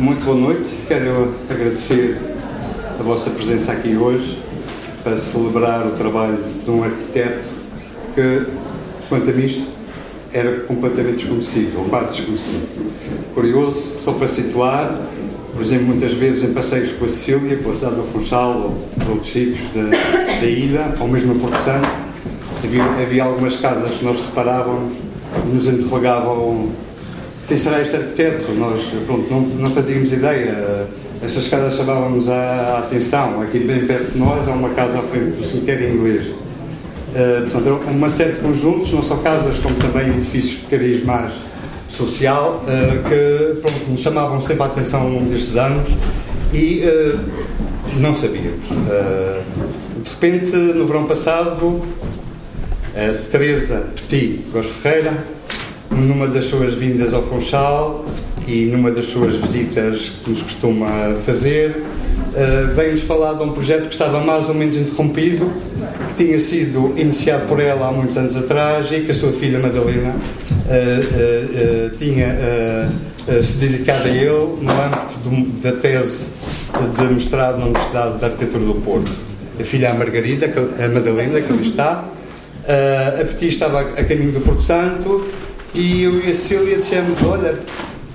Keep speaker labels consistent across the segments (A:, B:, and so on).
A: Muito boa noite, quero agradecer a vossa presença aqui hoje para celebrar o trabalho de um arquiteto que, quanto a mim, era completamente desconhecido, ou quase desconhecido. Curioso, só para situar, por exemplo, muitas vezes em passeios com a Sicília, pela cidade do Funchal ou outros sítios da, da ilha, ou mesmo a Porto Santo, havia, havia algumas casas que nós reparávamos nos interrogavam será este arquiteto? Nós pronto, não, não fazíamos ideia. Essas casas chamavam-nos a, atenção. Aqui bem perto de nós há uma casa à frente do cemitério inglês. Uh, portanto, uma série de conjuntos, não só casas, como também edifícios de cariz mais social, uh, que pronto, nos chamavam sempre a atenção ao longo destes anos e uh, não sabíamos. de repente, no verão passado, a Teresa Petit Gos Ferreira numa das suas vindas ao Funchal e numa das suas visitas que nos costuma fazer, uh, veio-nos falar de um projeto que estava mais ou menos interrompido, que tinha sido iniciado por ela há muitos anos atrás e que a sua filha Madalena uh, uh, tinha se dedicado a ele no âmbito do, da tese de mestrado na Universidade de Arquitetura do Porto. A filha a Margarida, a Madalena, que ali está, a Petit estava a caminho do Porto Santo e eu e a Cecília dissemos: Olha,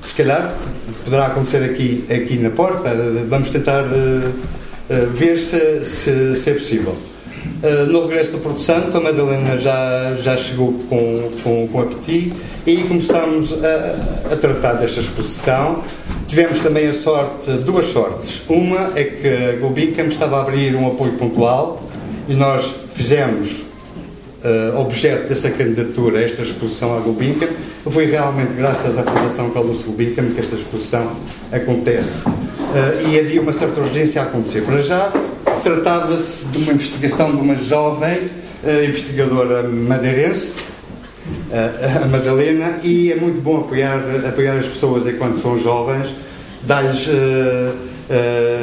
A: se calhar poderá acontecer aqui, aqui na porta, vamos tentar uh, uh, ver se, se, se, é possível. Uh, no regresso do Porto Santo, a Madalena já, já chegou com, com, com a Petit e começámos a, a tratar desta exposição. Tivemos também a sorte, duas sortes. Uma é que a Gulbenkian estava a abrir um apoio pontual e nós fizemos uh, objeto dessa candidatura, esta exposição à Gulbenkian, foi realmente graças à Fundação Carlos Gulbenkian que esta exposição acontece. Uh, e havia uma certa urgência a acontecer. Para já, tratava-se de uma investigação de uma jovem uh, investigadora madeirense, a Madalena, e é muito bom apoiar, apoiar as pessoas enquanto são jovens, dar-lhes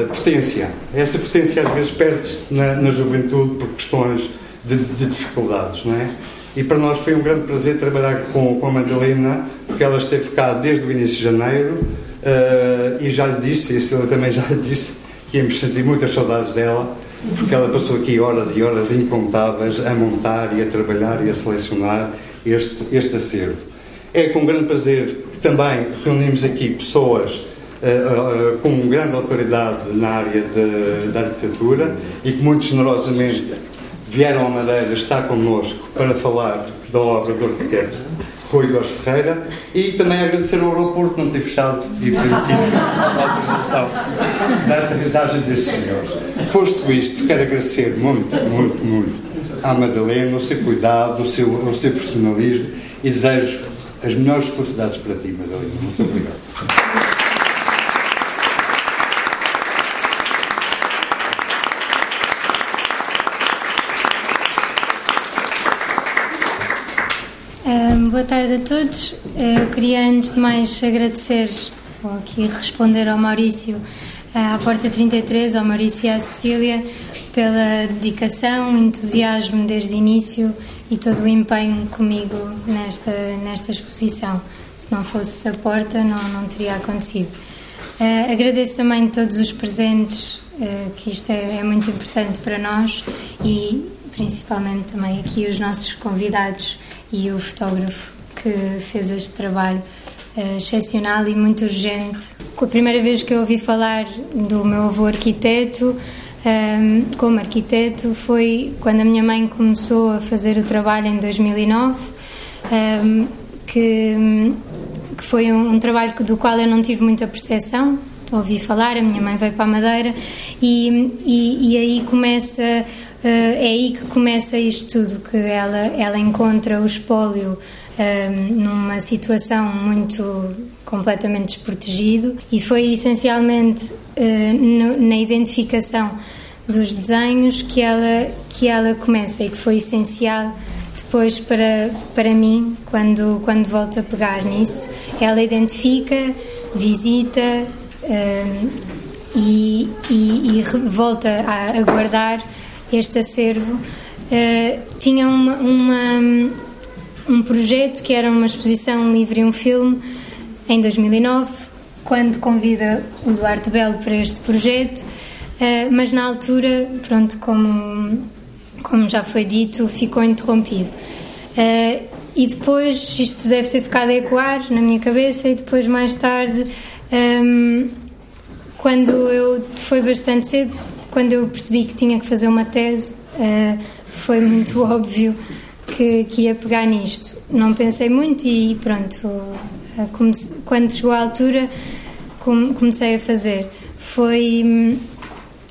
A: potência. Essa potência às vezes perde-se na, na juventude por questões de, de, dificuldades, não é? E para nós foi um grande prazer trabalhar com, com a Madalena, porque ela esteve cá desde o início de janeiro uh, e já lhe disse, e a Silvia também já lhe disse, que íamos sentir muitas saudades dela, porque ela passou aqui horas e horas incontáveis a montar e a trabalhar e a selecionar este, este acervo. É com grande prazer que também reunimos aqui pessoas uh, uh, com grande autoridade na área da arquitetura e que muito generosamente vieram à Madeira estar connosco para falar da obra do arquiteto Rui Góes Ferreira e também agradecer ao aeroporto não ter fechado e permitido a autorização da aterrissagem destes senhores. Posto isto, quero agradecer muito, muito, muito à Madalena o seu cuidado, o seu, o seu profissionalismo e desejo as melhores felicidades para ti, Madalena. Muito obrigado.
B: boa tarde a todos. Eh, eu queria, antes de mais, agradecer, ou aqui responder ao Maurício, eh, à Porta 33, ao Maurício e à Cecília, pela dedicação, entusiasmo desde o início e todo o empenho comigo nesta, nesta exposição. Se não fosse a Porta, não, não teria acontecido. Uh, agradeço também todos os presentes, uh, que isto é, é muito importante para nós e principalmente também aqui os nossos convidados e o fotógrafo que fez este trabalho uh, excepcional e muito urgente. A primeira vez que eu ouvi falar do meu avô arquiteto, ehm, como arquiteto, foi quando a minha mãe começou a fazer o trabalho em 2009, um, ehm, que, que foi um, um, trabalho do qual eu não tive muita percepção. Ouvi falar, a minha mãe veio para a Madeira e, e, e aí começa eh, é aí que começa isto tudo, que ela, ela encontra o espólio ehm, numa situação muito completamente desprotegido e foi essencialmente no, na identificação dos desenhos que ela que ela começa e que foi essencial depois para para mim quando quando volto a pegar nisso. Ela identifica visita ehm, e, e, e, volta a, a guardar este acervo, uh, tinha uma, uma, um projeto que era uma exposição livre e um filme em 2009 quando convida o Duarte Belo para este projeto, uh, mas na altura, pronto, como, como já foi dito, ficou interrompido. Uh, e depois, isto deve ter ficado a ecoar na minha cabeça, e depois, mais tarde, um, quando eu. Foi bastante cedo, quando eu percebi que tinha que fazer uma tese, uh, foi muito óbvio que, que ia pegar nisto. Não pensei muito e pronto, comecei, quando chegou a altura, comecei a fazer. Foi. Hum,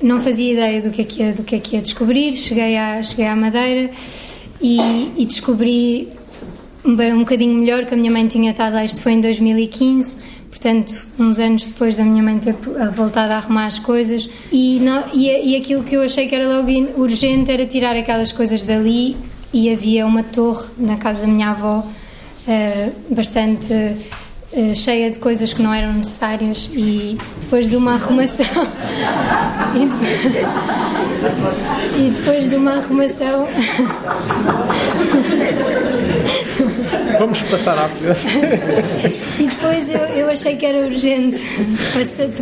B: não fazia ideia do que é que ia, do que é que ia descobrir, cheguei à, cheguei à Madeira e, e descobri um bocadinho melhor que a minha mãe tinha estado. Isto foi em 2015, portanto, uns anos depois da minha mãe ter voltado a arrumar as coisas. E, não, e, e aquilo que eu achei que era logo urgente era tirar aquelas coisas dali. E havia uma torre na casa da minha avó, uh, bastante eh, cheia de coisas que não eram necessárias e depois de uma arrumação e, depois, e depois de uma arrumação
C: vamos passar à frente.
B: E depois eu, eu achei que era urgente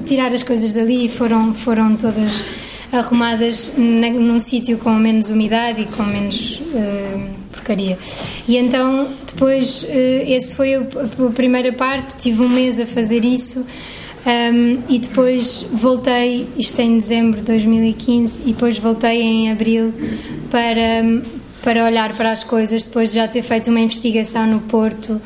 B: tirar as coisas dali e foram, foram todas arrumadas num sítio com menos umidade e com menos uh, porcaria. E então, depois, eh, esse foi a primeira parte, tive um mês a fazer isso. Um, e depois voltei, isto é em dezembro de 2015, e depois voltei em abril para, para olhar para as coisas, depois de já ter feito uma investigação no Porto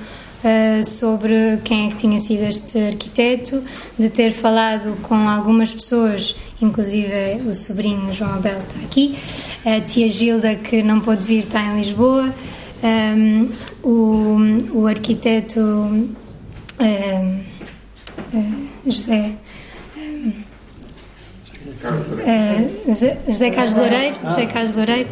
B: uh, sobre quem é que tinha sido este arquiteto, de ter falado com algumas pessoas inclusive o sobrinho João Abel está aqui, a tia Gilda, que não pôde vir, está em Lisboa, um, o, o arquiteto um, uh, José. Uh, José, Carlos Loureiro, José Carlos Loureiro.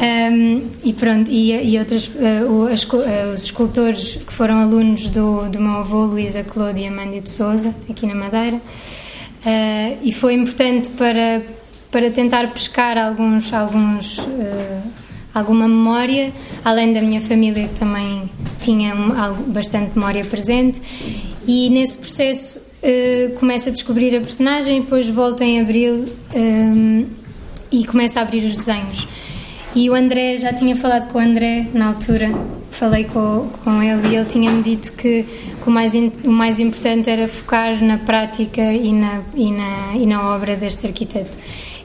B: Um, e pronto, e, e outros uh, os, uh, os escultores que foram alunos do, do meu avô Luísa Cláudia Mândio de Souza, aqui na Madeira. Uh, e foi importante para, para tentar pescar alguns, alguns, uh, alguma memória, além da minha família que também tinha um, algo, bastante memória presente. E nesse processo uh, começo a descobrir a personagem, depois volto em abril um, e começo a abrir os desenhos. E o André, já tinha falado com o André na altura, falei com, com ele e ele tinha-me dito que o mais, o mais importante era focar na prática e na, e, na, e na obra deste arquiteto.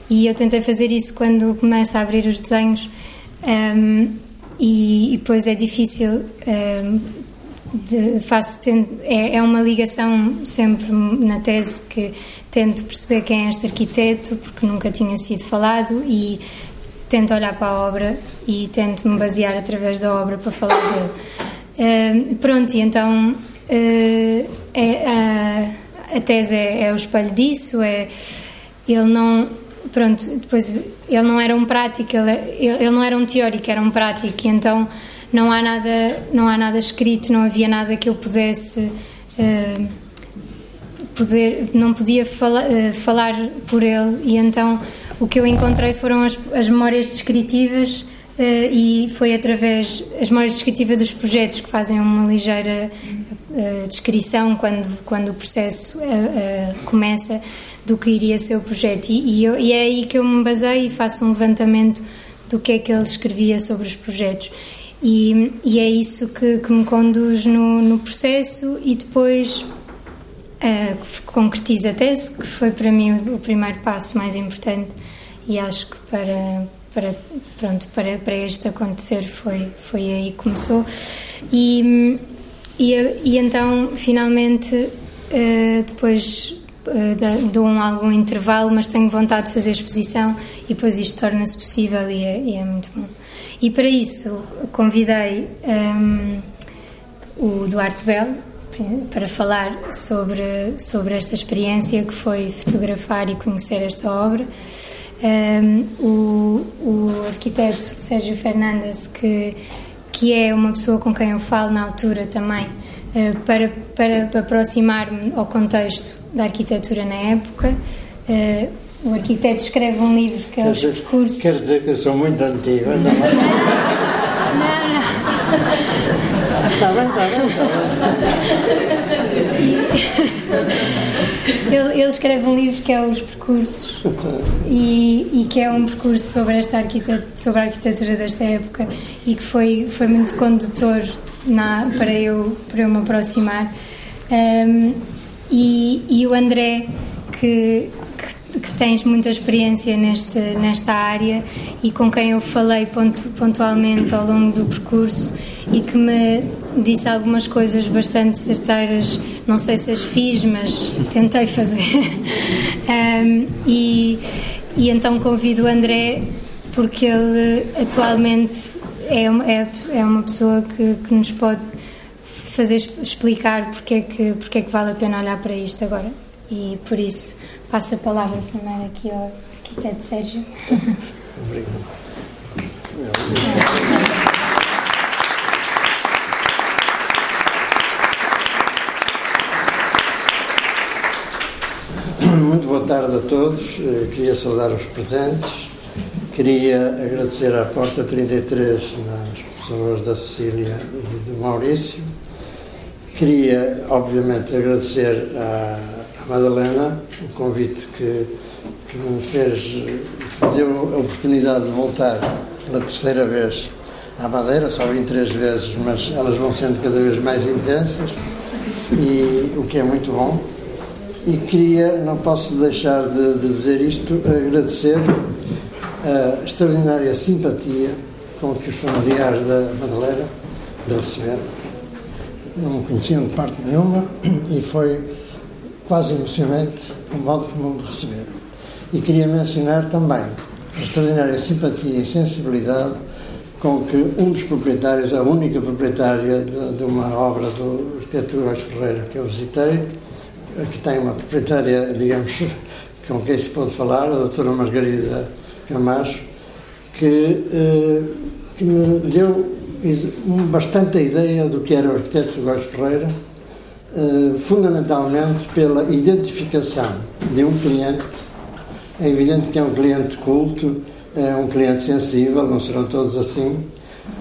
B: E eu tentei fazer isso quando começo a abrir os desenhos, um, e, e depois é difícil. Um, de, faço, é, é uma ligação sempre na tese que tento perceber quem é este arquiteto, porque nunca tinha sido falado, e tento olhar para a obra e tento me basear através da obra para falar dele. Uh, pronto, e então uh, é, a, a tese é, é, o espelho disso, é, ele não, pronto, depois ele não era um prático, ele, ele, não era um teórico, era um prático, e então não há nada, não há nada escrito, não havia nada que eu pudesse uh, poder, não podia fala, falar por ele, e então o que eu encontrei foram as, as memórias descritivas uh, e foi através as memórias descritivas dos projetos que fazem uma ligeira uh, descrição quando quando o processo uh, começa do que iria ser o projeto. E, e, eu, e, é aí que eu me basei e faço um levantamento do que é que ele escrevia sobre os projetos e, e é isso que, que me conduz no, no processo e depois uh, concretiza a tese, que foi para mim o, o, primeiro passo mais importante e acho que para para pronto para, para este acontecer foi foi aí que começou. E e, e então finalmente uh, depois uh, dou um, algum intervalo mas tenho vontade de fazer exposição e depois isto torna-se possível e é, e é, muito bom e para isso convidei um, o Duarte Bell para falar sobre sobre esta experiência que foi fotografar e conhecer esta obra um, o, o arquiteto Sérgio Fernandes, que, que é uma pessoa com quem eu falo na altura também, uh, para, para aproximar-me ao contexto da arquitetura na época. Uh, o arquiteto escreve um livro que é quer Os dizer, Percursos.
D: Quer dizer que eu sou muito antigo, não?
B: não, não.
D: Está bem, está bem, está bem.
B: ele, ele, escreve um livro que é Os Percursos e, e que é um percurso sobre, esta arquitetura, sobre a arquitetura desta época e que foi, foi muito condutor na, para, eu, para eu me aproximar. Um, e, e o André, que, que, tens muita experiência neste, nesta área e com quem eu falei pontu, pontualmente ao longo do percurso e que me disse algumas coisas bastante certeiras, não sei se as fiz, mas tentei fazer. um, e, e então convido o André, porque ele atualmente é, é, é uma pessoa que, que nos pode fazer explicar porque é, que, porque é que vale a pena olhar para isto agora. E por isso passo a palavra primeiro aqui ao arquiteto Sérgio.
D: Obrigado. Muito boa tarde a todos. Eu queria saudar os presentes. Queria agradecer à Porta 33 nas pessoas da Cecília e do Maurício Queria, obviamente, agradecer à Madalena o convite que, que me fez, que me deu a oportunidade de voltar pela terceira vez à Madeira, só vim três vezes, mas elas vão sendo cada vez mais intensas, e o que é muito bom. E queria, não posso deixar de, de dizer isto, agradecer a extraordinária simpatia com que os familiares da Madalena me receberam não me conheciam de parte nenhuma e foi quase emocionante o modo como me receberam. E queria mencionar também a extraordinária simpatia e sensibilidade com que um dos proprietários, a única proprietária de, de uma obra do arquiteto Góis Ferreira que eu visitei, que tem uma proprietária, digamos, com quem se pode falar, a doutora Margarida Camacho, que, eh, que me deu bastante a ideia do que era o arquiteto Góis Ferreira, eh, fundamentalmente pela identificação de um cliente. É evidente que é um cliente culto, é um cliente sensível, não serão todos assim,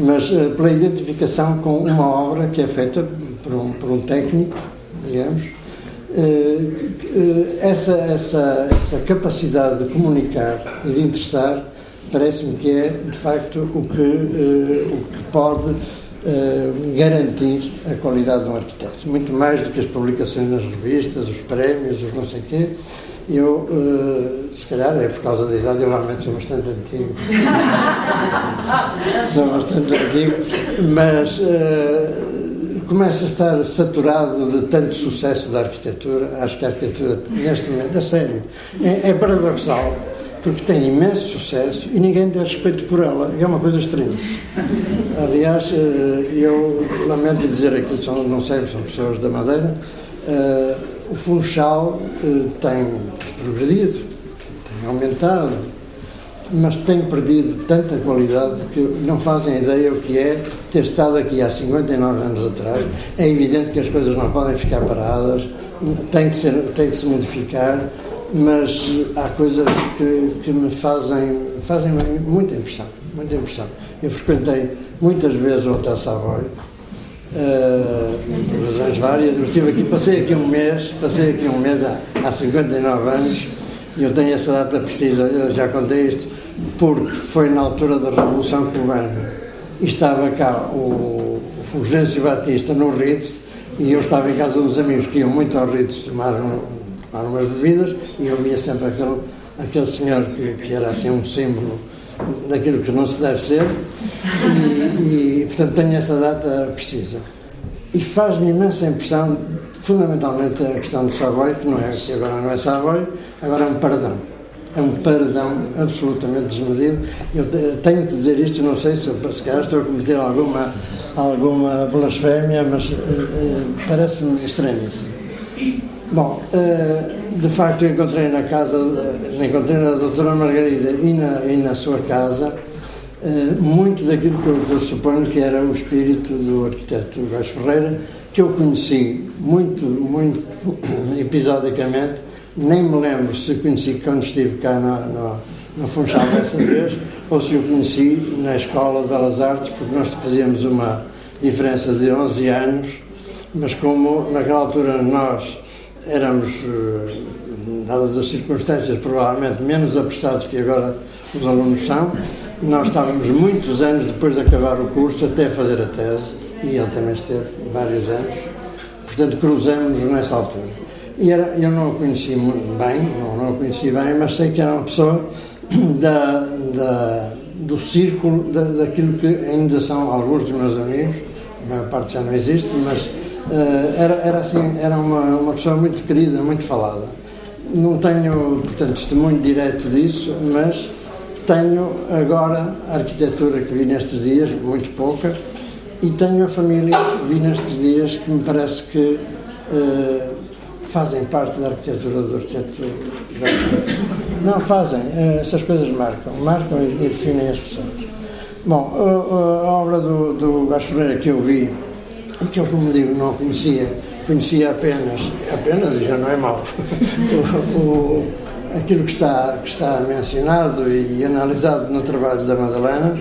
D: mas eh, pela identificação com uma obra que é feita por um, por um técnico, digamos, eh, essa, essa, essa capacidade de comunicar e de interessar parece-me que é, de facto, o que, o que pode uh, garantir a qualidade de um arquiteto. Muito mais do que as publicações nas revistas, os prémios, os não sei quê. Eu, uh, se calhar é por causa da idade, eu realmente sou bastante antigo. sou bastante antigo, mas começo a estar saturado de tanto sucesso da arquitetura. Acho que a arquitetura, neste momento, a sério, é, é paradoxal porque tem imenso sucesso e ninguém tem respeito por ela. É uma coisa estranha. Aliás, eh, eu lamento dizer aqui, são, não sei, são pessoas da Madeira, uh, o Funchal uh, tem progredido, tem aumentado, mas tem perdido tanta qualidade que não fazem ideia o que é ter estado aqui há 59 anos atrás. É evidente que as coisas não podem ficar paradas, tem que, ser, tem que se modificar mas há coisas que, que me fazem, fazem muita impressão, muita impressão. Eu frequentei muitas vezes o Hotel Savoy, uh, por razões várias. Eu estive aqui, passei aqui um mês, passei aqui um mês há, há 59 anos, e eu tenho essa data precisa, eu já contei isto, porque foi na altura da Revolução Cubana. E estava cá o, Fulgêncio Batista no Ritz, e eu estava em casa dos amigos que iam muito ao Ritz tomar um, tomar umas bebidas e eu via sempre aquele, aquele senhor que, que era assim um símbolo daquilo que não se deve ser e, e portanto tenho essa data precisa. E faz-me imensa impressão, fundamentalmente a questão do Savoy, que não é, agora não é Savoy, agora é um paradão. É um paradão absolutamente desmedido. Eu tenho que dizer isto, não sei se, se calhar estou a cometer alguma, alguma blasfémia, mas uh, parece-me estranhíssimo. Bom, eh, de facto encontrei na casa, encontrei na doutora Margarida e na, e na sua casa eh, muito daquilo que eu, que eu, suponho que era o espírito do arquiteto Gás Ferreira, que eu conheci muito, muito episodicamente, nem me lembro se conheci quando estive cá no, no, no Funchal dessa vez, ou se o conheci na Escola de Belas Artes, porque nós fazíamos uma diferença de 11 anos, mas como naquela altura nós éramos, eh, dadas as circunstâncias, provavelmente menos apressados que agora os alunos são. Nós estávamos muitos anos depois de acabar o curso até fazer a tese, e ele também esteve vários anos. Portanto, cruzamos-nos nessa altura. E era, eu não o conheci bem, não, não o conheci bem, mas sei que era uma pessoa da, da, do círculo da, daquilo que ainda são alguns dos meus amigos, a maior parte já não existe, mas era, era assim, era uma, uma pessoa muito querida, muito falada. Não tenho, portanto, testemunho direto disso, mas tenho agora a arquitetura que vi nestes dias, muito pouca, e tenho a família que vi nestes dias que me parece que uh, fazem parte da arquitetura do arquiteto. Não fazem, uh, essas coisas marcam, marcam e, definem as pessoas. Bom, uh, a obra do, do Gás Ferreira que eu vi, que eu, como digo, não conhecia, conhecia apenas, apenas, já não é mau, o, aquilo que está, que está mencionado e analisado no trabalho da Madalena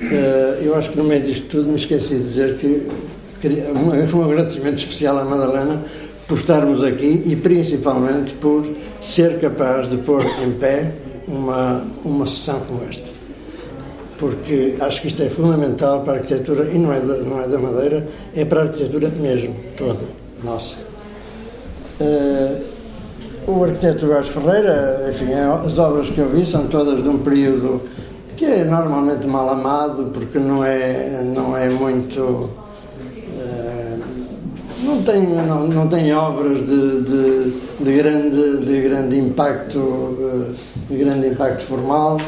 D: eh, eu acho que no meio disto tudo me esqueci de dizer que queria um, um agradecimento especial à Madalena por estarmos aqui e principalmente por ser capaz de pôr em pé uma, uma sessão como esta. Porque acho que isto é fundamental para a arquitetura, e não é da, não é da Madeira, é para a arquitetura mesmo, toda, nossa. Uh, o arquiteto Gás Ferreira, enfim, é, as obras que eu vi são todas de um período que é normalmente mal amado porque não é, não é muito. Uh, não, tem, não, não tem obras de, de, de grande, de grande impacto uh, de grande impacto formal,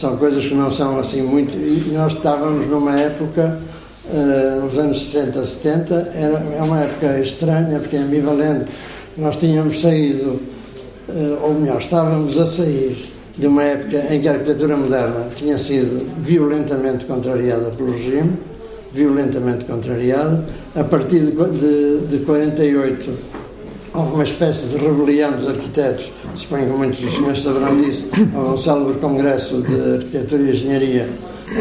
D: são coisas que não são assim muito. E nós estávamos numa época, uh, nos anos 60, 70, era, é uma época estranha porque é ambivalente. Nós tínhamos saído, ou melhor, estávamos a sair de uma época em que a arquitetura moderna tinha sido violentamente contrariada pelo regime, violentamente contrariada. A partir de, de, de 48 houve uma espécie de rebelião dos arquitetos, suponho que muitos dos senhores saberão disso, houve um célebre congresso de arquitetura e engenharia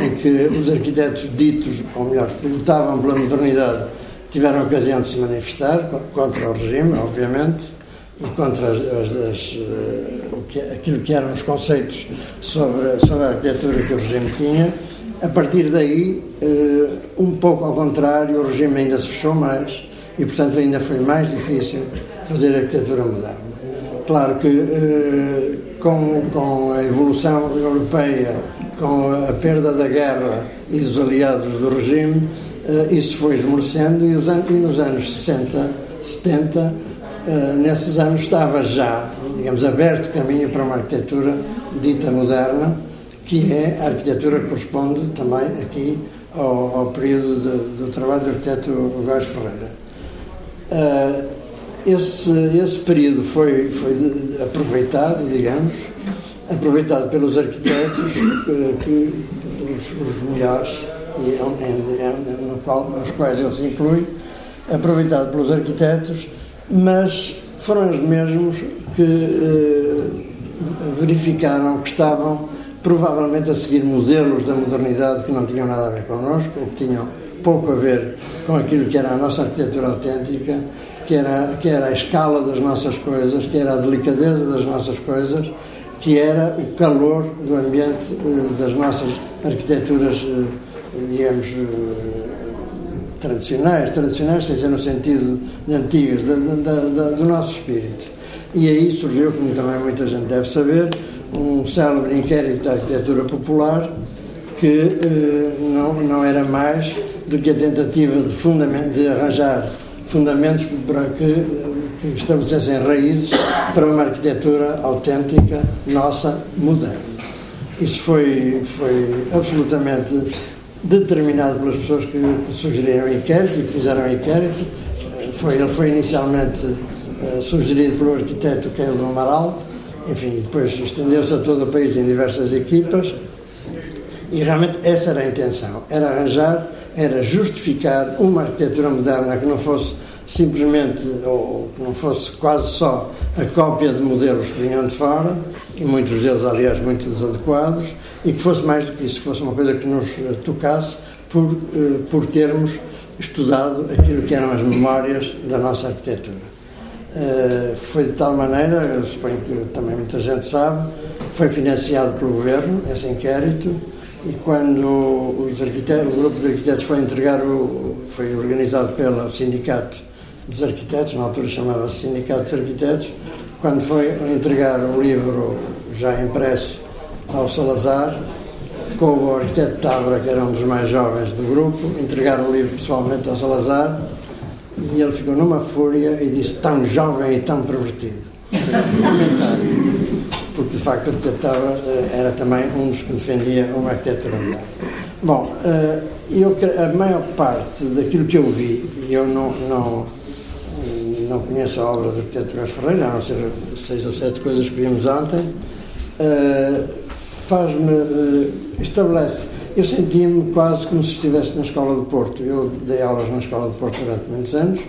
D: em que os arquitetos ditos, ou melhor, que lutavam pela modernidade, tiveram a ocasião de se manifestar contra o regime, obviamente, e contra as, as, as, que, aquilo que eram os conceitos sobre, sobre a arquitetura que o regime tinha. A partir daí, uh, um pouco ao contrário, o regime ainda se fechou mais e, portanto, ainda foi mais difícil fazer arquitetura moderna. Claro que uh, com, com a evolução europeia, com a perda da guerra e dos aliados do regime, isso foi esmorecendo e, os, e nos anos 60, 70, eh, nesses anos estava já, digamos, aberto caminho para uma arquitetura dita moderna, que é a arquitetura que corresponde também aqui ao, ao período de, do trabalho do arquiteto Gás Ferreira. Uh, esse, esse período foi, foi aproveitado, digamos, aproveitado pelos arquitetos, que, que os, os melhores, e, é, é, é, no qual, nos quais ele se inclui, aproveitado pelos arquitetos mas foram os mesmos que eh, verificaram que estavam provavelmente a seguir modelos da modernidade que não tinham nada a ver connosco, ou que tinham pouco a ver com aquilo que era a nossa arquitetura autêntica, que era, que era a escala das nossas coisas, que era a delicadeza das nossas coisas, que era o calor do ambiente eh, das nossas arquiteturas, eh, digamos, eh, tradicionais, tradicionais ser no sentido de antigas, do nosso espírito. E aí surgiu, como também muita gente deve saber, um célebre inquérito da arquitetura popular que eh, não, não era mais do que a tentativa de, fundamento, de arranjar fundamentos para que, que estabelecessem raízes para uma arquitetura autêntica, nossa, moderna. Isso foi, foi absolutamente determinado pelas pessoas que, que sugeriram o inquérito e que fizeram o inquérito. Foi, ele foi inicialmente uh, sugerido pelo arquiteto Keilo Amaral, enfim, depois estendeu-se a todo o país em diversas equipas e realmente essa era a intenção, era arranjar, era justificar uma arquitetura moderna que não fosse simplesmente, ou que não fosse quase só a cópia de modelos que vinham de fora, e muitos deles, aliás, muito desadequados, e que fosse mais do que isso, fosse uma coisa que nos eh, tocasse por, eh, por termos estudado aquilo que eram as memórias da nossa arquitetura. Uh, foi de tal maneira, suponho que também muita gente sabe, foi financiado pelo governo, esse inquérito, e quando os arquitetos, o grupo de arquitetos foi entregar, o, foi organizado pelo Sindicato dos Arquitetos, na altura chamava-se Sindicato dos Arquitetos, quando foi entregar o livro já impresso ao Salazar, com o arquiteto Tabra, que era um dos mais jovens do grupo, entregaram o livro pessoalmente ao Salazar e ele ficou numa fúria e disse tão jovem e tão pervertido. comentário. Porque de facto Tabra eh, era também um dos que defendia uma arquitetura melhor. Bom, eh, eu, a maior parte daquilo que eu vi, e eu não, não, não conheço a obra do arquiteto Gás Ferreira, a não ser seis ou sete coisas que vimos ontem, eh, faz-me, estabelece eu sentia-me quase como se estivesse na Escola do Porto. Eu dei aulas na Escola do Porto durante muitos anos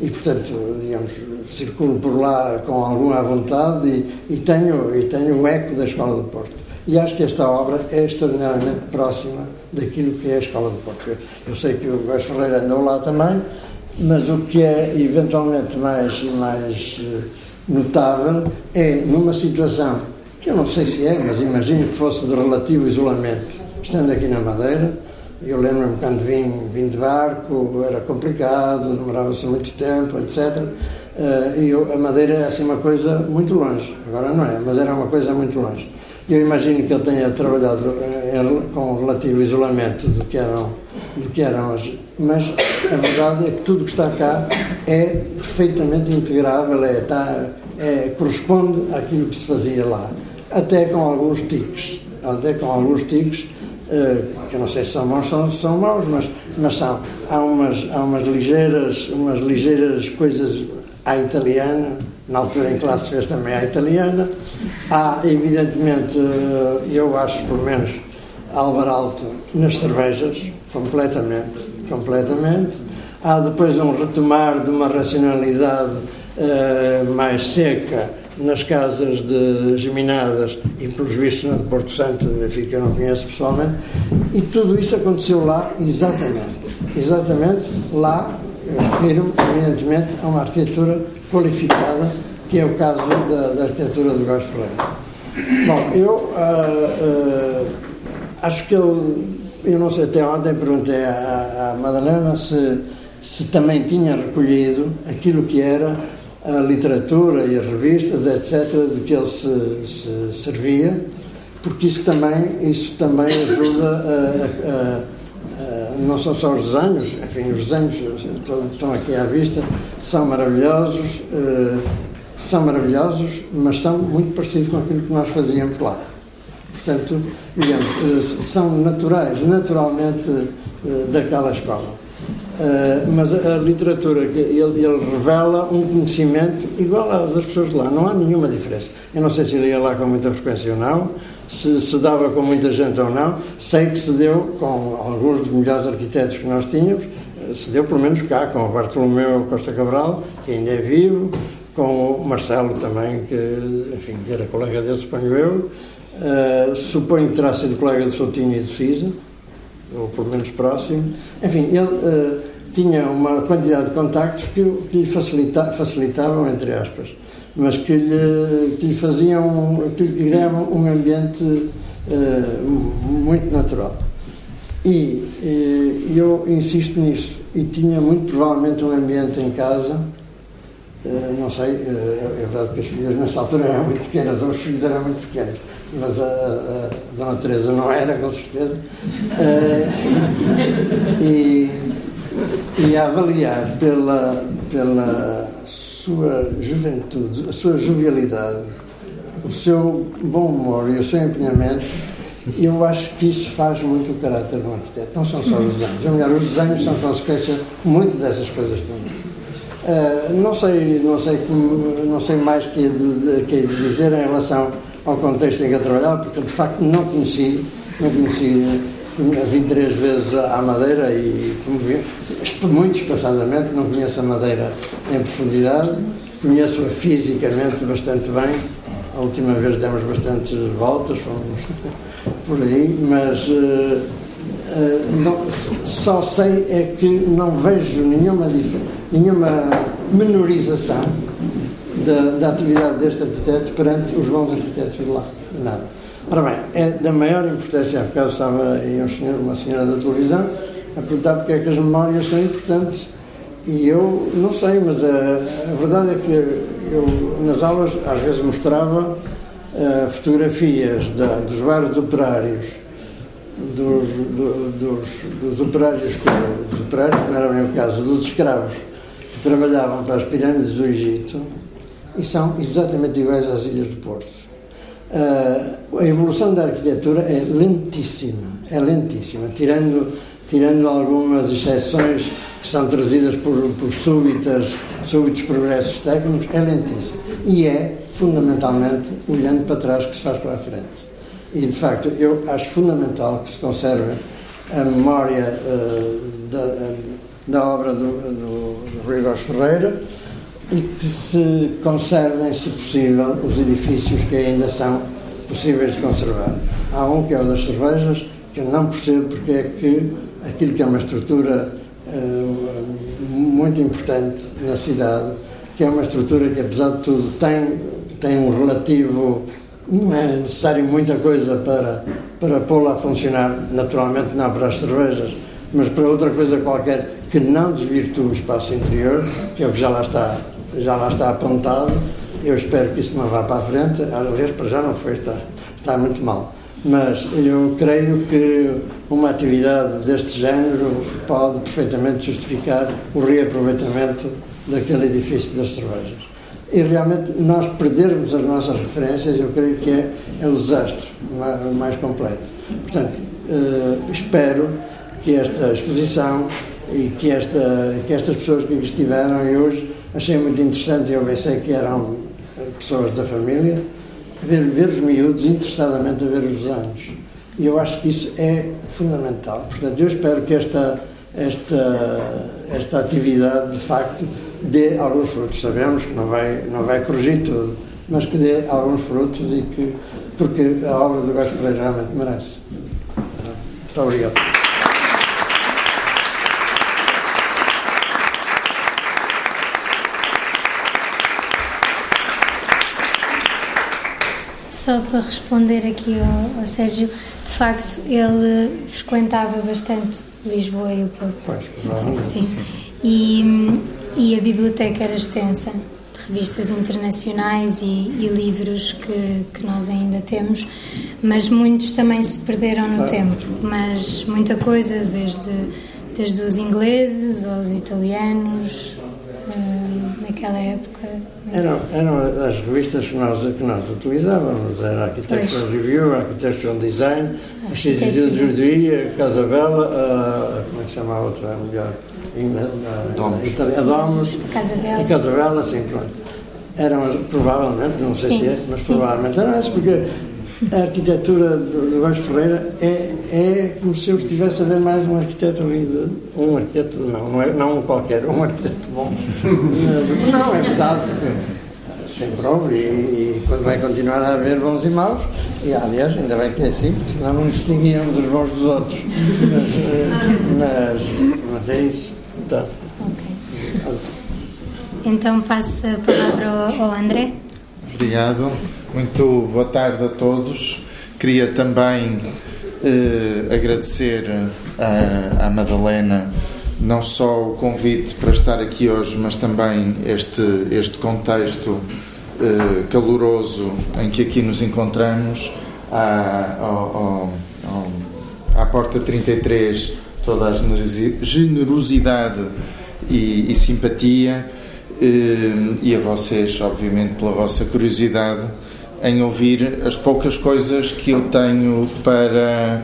D: e, portanto, digamos, circulo por lá com alguma vontade e, e, tenho, e tenho o eco da Escola do Porto. E acho que esta obra é extraordinariamente próxima daquilo que é a Escola do Porto. Eu sei que o Góis Ferreira andou lá também, mas o que é eventualmente mais, mais eh, notável é numa situação que eu não sei se é, mas imagino que fosse de relativo isolamento estando aqui na Madeira, eu lembro-me quando vim, vim de barco, era complicado, demorava-se muito tempo, etc. Eh, e eu, a Madeira é assim uma coisa muito longe, agora não é, mas era uma coisa muito longe. Eu imagino que ele tenha trabalhado eh, com relativo isolamento do que eram, do que eram as. Mas a verdade é que tudo que está cá é perfeitamente integrável, é, está, é, corresponde àquilo que se fazia lá, até com alguns tiques, até com alguns tiques que eu não sei se são bons ou são maus, mas, mas são. Há umas, há umas ligeiras, umas ligeiras coisas à italiana, na altura em que lá se fez também à italiana. Há, evidentemente, eh, eu acho, pelo menos, Álvaro Alto nas cervejas, completamente, completamente. Há depois um retomar de uma racionalidade uh, mais seca nas casas de geminadas e, pelos vistos, na de Porto Santo, enfim, que eu não conheço pessoalmente, e tudo isso aconteceu lá exatamente. Exatamente lá, refiro evidentemente, a uma arquitetura qualificada, que é o caso da, da arquitetura do Góis Ferreira. Bom, eu uh, uh, acho que ele, eu não sei, até ontem perguntei à, à Madalena se, se também tinha recolhido aquilo que era a literatura e as revistas, etc., de que ele se, se servia, porque isso também, isso também ajuda a, a, a, não são só os desenhos, enfim, os desenhos estão aqui à vista, são maravilhosos, uh, são maravilhosos, mas são muito parecidos com aquilo que nós fazíamos lá. Portanto, digamos, uh, são naturais, naturalmente uh, daquela escola. Uh, mas a, literatura, ele, ele, revela um conhecimento igual às das pessoas de lá, não há nenhuma diferença. Eu não sei se ele ia lá com muita frequência ou não, se se dava com muita gente ou não, sei que se deu com alguns dos melhores arquitetos que nós tínhamos, eh, se deu pelo menos cá, com o Bartolomeu Costa Cabral, que ainda é vivo, com o Marcelo também, que, enfim, era colega dele, suponho eu, uh, suponho que terá sido colega do Soutinho e do Cisa, ou pelo menos próximo. Enfim, ele uh, tinha uma quantidade de contactos que, que lhe facilita, facilitavam, entre aspas, mas que lhe, que lhe faziam, que lhe criavam um ambiente uh, muito natural. E, e, eu insisto nisso, e tinha muito provavelmente um ambiente em casa, uh, não sei, é verdade que as filhas nessa altura eram muito pequenas, ou os filhos eram muito pequenos, mas a, a, Dona Teresa não era, com certeza. Uh, e, e a avaliar pela, pela sua juventude, a sua jovialidade, o seu bom humor e o seu empenhamento, eu acho que isso faz muito o caráter de um arquiteto. Não são só os desenhos. Ou melhor, os desenhos são consequência muito dessas coisas também. Uh, não sei, não sei, como, não sei mais que de, que de dizer em relação ao contexto em que eu trabalhava, porque de facto não conheci, não conheci, vim três vezes à Madeira e muito espaçadamente, não conheço a Madeira em profundidade, conheço-a fisicamente bastante bem, a última vez demos bastantes voltas, fomos por aí, mas uh, uh, não, só sei é que não vejo nenhuma, nenhuma menorização da, da, atividade deste arquiteto perante os bons arquitetos de lá. Nada. Ora bem, é da maior importância, por causa estava aí um senhor, uma senhora da televisão a perguntar porque é que as memórias são importantes. E eu não sei, mas a, a verdade é que eu, nas aulas, às vezes mostrava uh, fotografias da, dos vários operários, dos, do, dos, dos operários, dos operários, não era bem o caso, dos escravos que trabalhavam para as pirâmides do Egito e são exatamente iguais às Ilhas do Porto. Uh, a evolução da arquitetura é lentíssima, é lentíssima, tirando, tirando algumas exceções que são trazidas por, por súbitas, súbitos progressos técnicos, é lentíssima. E é, fundamentalmente, olhando para trás que se faz para a frente. E, de facto, eu acho fundamental que se conserve a memória uh, da, da obra do, do, do Rui Góes Ferreira, e que se conservem, se possível, os edifícios que ainda são possíveis de conservar. Há um que é o das cervejas, que eu não percebo porque é que aquilo que é uma estrutura uh, muito importante na cidade, que é uma estrutura que, apesar de tudo, tem, tem um relativo. Não é necessário muita coisa para, para pô-la a funcionar, naturalmente não para as cervejas, mas para outra coisa qualquer que não desvirtue o espaço interior, que é o que já lá está já lá está apontado. Eu espero que isso não vá para a frente. Aliás, para já não foi, está, está muito mal. Mas eu creio que uma atividade deste género pode perfeitamente justificar o reaproveitamento daquele edifício das cervejas. E realmente nós perdermos as nossas referências, eu creio que é, é desastre mais completo. Portanto, eh, espero que esta exposição e que, esta, que estas pessoas que aqui estiveram e hoje Achei muito interessante, eu pensei que eram pessoas da família, ver, ver os miúdos interessadamente a ver os desenhos. E eu acho que isso é fundamental. Portanto, eu espero que esta, esta, esta atividade, de facto, dê alguns frutos. Sabemos que não vai, não vai corrigir tudo, mas que dê alguns frutos e que, porque a obra do Gaspar realmente merece. Muito obrigado.
B: Só para responder aqui ao, ao, Sérgio, de facto ele frequentava bastante Lisboa e o Porto.
D: Pois,
B: Sim. E, e a biblioteca era extensa, de revistas internacionais e, e livros que, que nós ainda temos, mas muitos também se perderam no ah. tempo. Mas muita coisa, desde, desde os ingleses aos italianos, naquela época
D: eram, eram as revistas que nós, que nós utilizávamos, era Architectural pois. Review, Architectural Design, a City de Judia, Casa Bela, a, como é que se chama a outra mulher?
E: Domus.
D: A Domus.
B: Casa Bela.
D: A Casa Bela, sim, pronto. Eram, provavelmente, não sei sim, se é, mas sim. provavelmente eram essas, porque a arquitetura do Vasco Ferreira é, é como se eu estivesse a ver mais um arquiteto ali, um arquiteto, não, não, é, não um qualquer, um arquiteto bom. não, é verdade, sempre houve, e, e, quando vai continuar a haver bons e maus, e aliás, ainda bem que é assim, porque senão não distinguíamos os bons dos outros. Mas, mas, mas é isso. Então,
B: okay. então passo a palavra ao André.
E: Obrigado. Muito boa tarde a todos. Queria também eh, agradecer à, à Madalena não só o convite para estar aqui hoje, mas também este, este contexto eh, caloroso em que aqui nos encontramos, à, ao, ao, à porta 33, toda a generosidade e, e simpatia, eh, e a vocês, obviamente, pela vossa curiosidade em ouvir as poucas coisas que eu tenho para,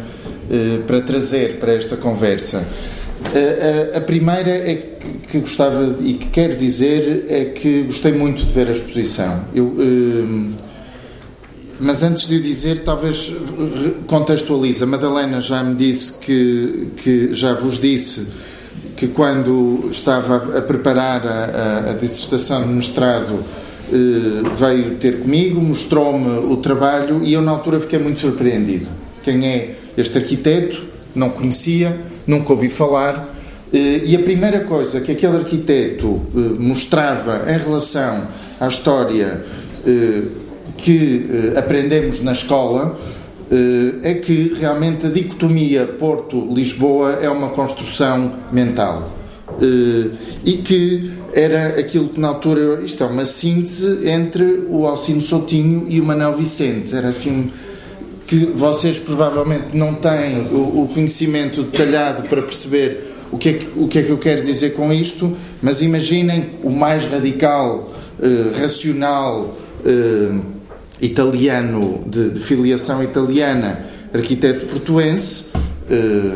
E: eh, para trazer para esta conversa. A, a, a primeira é que, que, gostava e que quero dizer é que gostei muito de ver a exposição. Eu, eh, mas antes de o dizer, talvez contextualize. A Madalena já me disse que, que já vos disse que quando estava a preparar a, a, dissertação de mestrado veio ter comigo, mostrou-me o trabalho e eu na altura fiquei muito surpreendido. Quem é este arquiteto? Não conhecia, nunca ouvi falar. Eh, e a primeira coisa que aquele arquiteto eh, mostrava em relação à história eh, que eh, aprendemos na escola, é que realmente a dicotomia Porto-Lisboa é uma construção mental. E que era aquilo que na altura, isto é uma síntese entre o Alcino Soutinho e o Manuel Vicente. Era assim que vocês provavelmente não têm o, o conhecimento detalhado para perceber o que, é que, o que é que eu quero dizer com isto, mas imaginem o mais radical, eh, racional, eh, italiano, de, de, filiação italiana, arquiteto portuense, eh,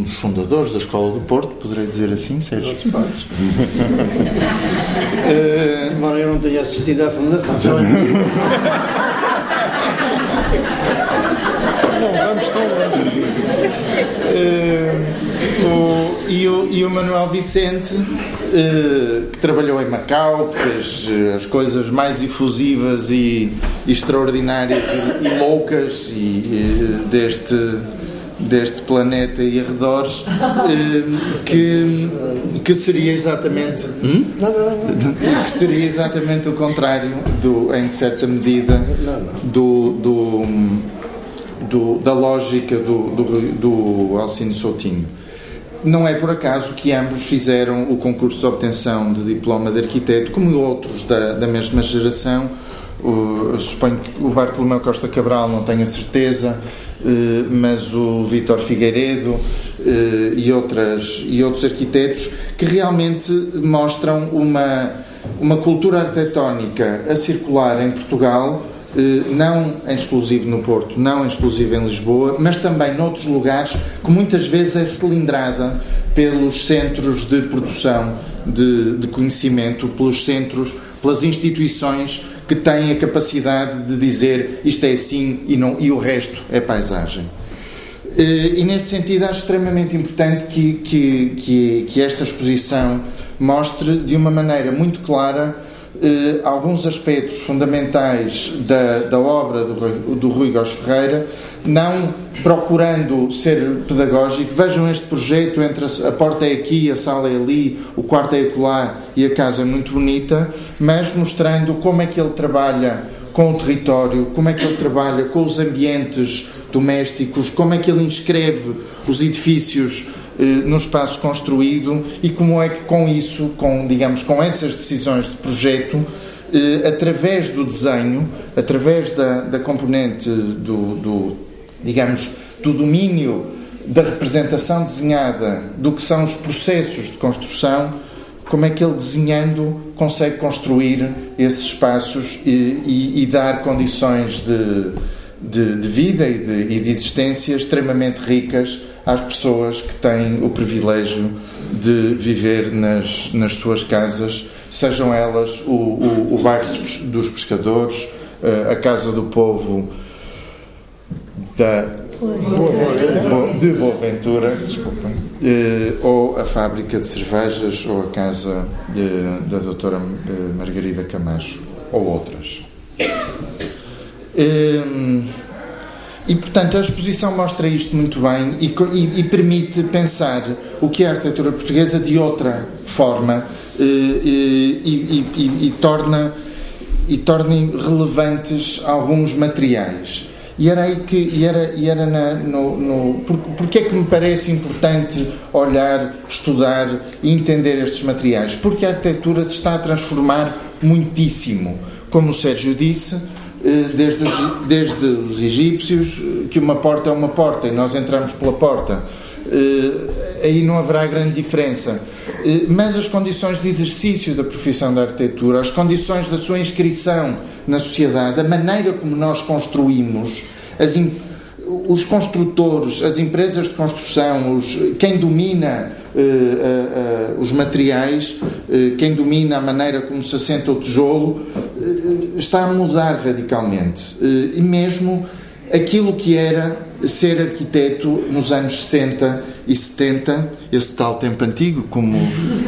E: um dos fundadores da Escola do Porto, poderei dizer assim, Sérgio?
D: Podes, Embora eu não tenha assistido à fundação.
C: Não vamos tão longe.
E: Uh, o, e, o, e o Manuel Vicente, uh, que trabalhou em Macau, que fez uh, as coisas mais efusivas e, e extraordinárias e, e loucas e, deste, deste planeta e arredores, que, que seria exatamente hum? que seria exatamente o contrário do, em certa medida do, do do, da lógica do, do, do Alcino Soutinho. Não é por acaso que ambos fizeram o concurso de obtenção de diploma de arquiteto, como outros da, da mesma geração. O, suponho que o Bartolomeu Costa Cabral, não tenho a certeza, mas o Vítor Figueiredo eh, e, outras, e outros arquitetos que realmente mostram uma, uma cultura arquitetónica a circular em Portugal eh, não em exclusivo no Porto, não em exclusivo em Lisboa, mas também noutros lugares que muitas vezes é cilindrada pelos centros de produção de, de conhecimento, pelos centros, pelas instituições que têm a capacidade de dizer isto é assim e, não, e o resto é paisagem. Eh, e nesse sentido acho extremamente importante que, que, que, que esta exposição mostre de uma maneira muito clara eh, alguns aspectos fundamentais da, da obra do, do Rui Góes Ferreira, não procurando ser pedagógico. Vejam este projeto entre a, porta é aqui, a sala é ali, o quarto é acolá e a casa é muito bonita, mas mostrando como é que ele trabalha com o território, como é que ele trabalha com os ambientes domésticos, como é que ele inscreve os edifícios eh, no espaço construído e como é que com isso, com digamos com essas decisões de projeto, eh, através do desenho, através da, da componente do, do digamos do domínio da representação desenhada do que são os processos de construção, como é que ele desenhando consegue construir esses espaços e, e, e dar condições de de, de vida e de, e de existência extremamente ricas às pessoas que têm o privilégio de viver nas, nas suas casas, sejam elas o, o, o bairro dos pescadores, eh, a casa do povo da, de Boaventura, desculpem, eh, ou a fábrica de cervejas, ou a casa de, da doutora eh, Margarida Camacho, ou outras. Hum, e, portanto, a exposição mostra isto muito bem e, e, e, permite pensar o que é a arquitetura portuguesa de outra forma eh, e, e torna, e torna relevantes alguns materiais. E era aí que, e era, e era na, no, no por, porque é que me parece importante olhar, estudar e entender estes materiais? Porque a arquitetura se está a transformar muitíssimo. Como o Sérgio disse, eh, desde os, desde os egípcios, que uma porta é uma porta e nós entramos pela porta. Eh, aí não haverá grande diferença. Eh, mas as condições de exercício da profissão da arquitetura, as condições da sua inscrição na sociedade, a maneira como nós construímos, as, os construtores, as empresas de construção, os, quem domina uh, uh, uh, os materiais, quem domina a maneira como se assenta o tijolo, está a mudar radicalmente. e mesmo aquilo que era ser arquiteto nos anos 60 e 70, esse tal tempo antigo, como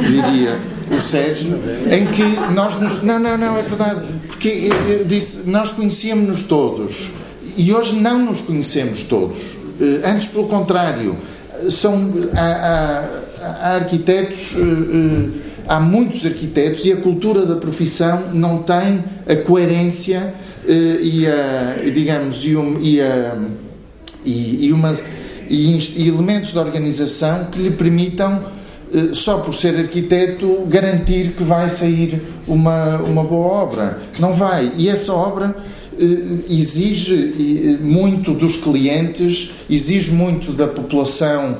E: diria o Sérgio, em que nós nos. Não, não, não, é verdade. Porque disse, nós conhecíamos-nos todos e hoje não nos conhecemos todos. Eh, antes, pelo contrário, são, há, há, há arquitetos, eh, eh, há muitos arquitetos e a cultura da profissão não tem a coerência eh, e a, digamos, e, um, e, a, e, e uma, e, e elementos de organização que lhe permitam eh, só por ser arquiteto, garantir que vai sair uma, uma boa obra. Não vai. E essa obra eh, exige muito dos clientes, exige muito da população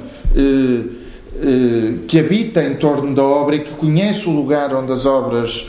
E: que habita em torno da obra e que conhece o lugar onde as obras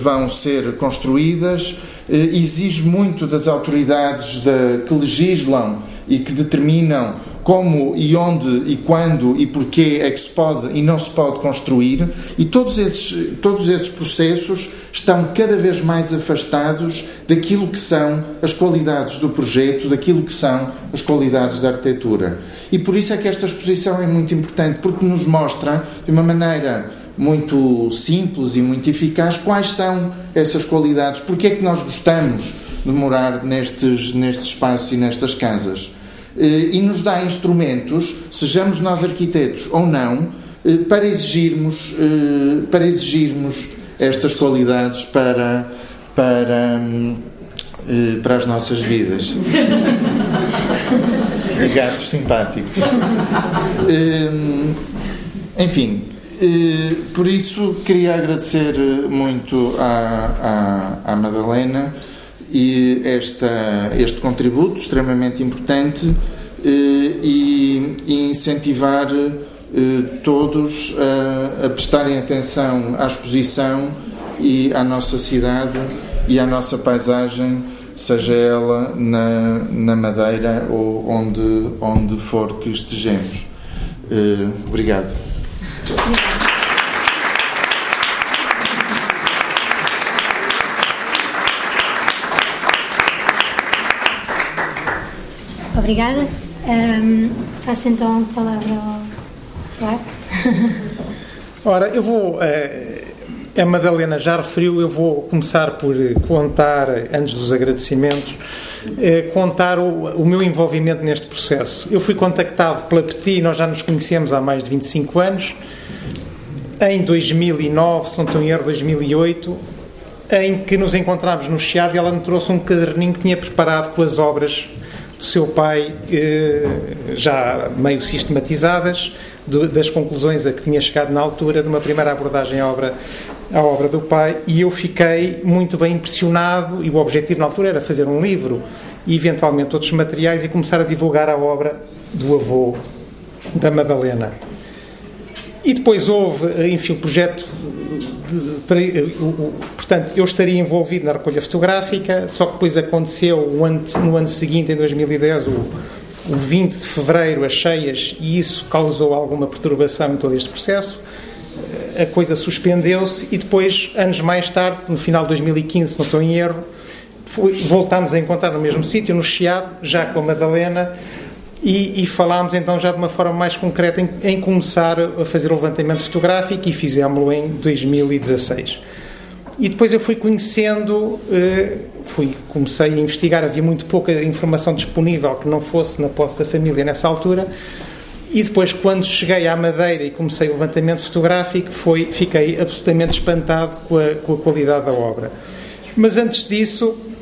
E: vão ser construídas, exige muito das autoridades que legislam e que determinam como e onde e quando e porquê é que se pode e não se pode construir, e todos esses, todos esses processos estão cada vez mais afastados daquilo que são as qualidades do projeto, daquilo que são as qualidades da arquitetura. E por isso é que esta exposição é muito importante, porque nos mostra, de uma maneira muito simples e muito eficaz, quais são essas qualidades, porque é que nós gostamos de morar nestes, nestes espaços e nestas casas. Eh, e nos dá instrumentos, sejamos nós arquitetos ou não, eh, para exigirmos, eh, para exigirmos estas qualidades para, para, para as nossas vidas. Gatos simpáticos. Enfim, por isso queria agradecer muito à, à, à Madalena e esta, este contributo extremamente importante eh, e, e incentivar eh, todos a, a, prestarem atenção à exposição e à nossa cidade e à nossa paisagem, seja ela na, na Madeira ou onde, onde for que estejamos. Eh, obrigado.
B: Obrigada. Um, passo então a palavra ao Duarte.
C: Ora, eu vou. Uh, a Madalena já referiu, eu vou começar por contar, antes dos agradecimentos, uh, contar o, o, meu envolvimento neste processo. Eu fui contactado pela Petit, nós já nos conhecemos há mais de 25 anos, em 2009, se não estou em erro, 2008, em que nos encontramos no Chiado e ela me trouxe um caderninho que tinha preparado com as obras seu pai, eh, já meio sistematizadas, das conclusões a que tinha chegado na altura de uma primeira abordagem à obra, à obra do pai, e eu fiquei muito bem impressionado. E o objetivo na altura era fazer um livro e, eventualmente, outros materiais e começar a divulgar a obra do avô da Madalena. E depois houve, enfim, o projeto para, portanto, eu estaria envolvido na recolha fotográfica, só que depois aconteceu ano, no ano seguinte, em 2010, o, o 20 de fevereiro, as cheias, e isso causou alguma perturbação em todo este processo. A coisa suspendeu-se e depois, anos mais tarde, no final de 2015, se não estou em erro, voltámos a encontrar no mesmo sítio, no Chiado, já com a Madalena, e, e, falámos então já de uma forma mais concreta em, em começar a fazer o levantamento fotográfico e fizemos-lo em 2016. E depois eu fui conhecendo, eh, fui, comecei a investigar, havia muito pouca informação disponível que não fosse na posse da família nessa altura. E depois, quando cheguei à Madeira e comecei o levantamento fotográfico, foi, fiquei absolutamente espantado com a, com a qualidade da obra. Mas antes disso,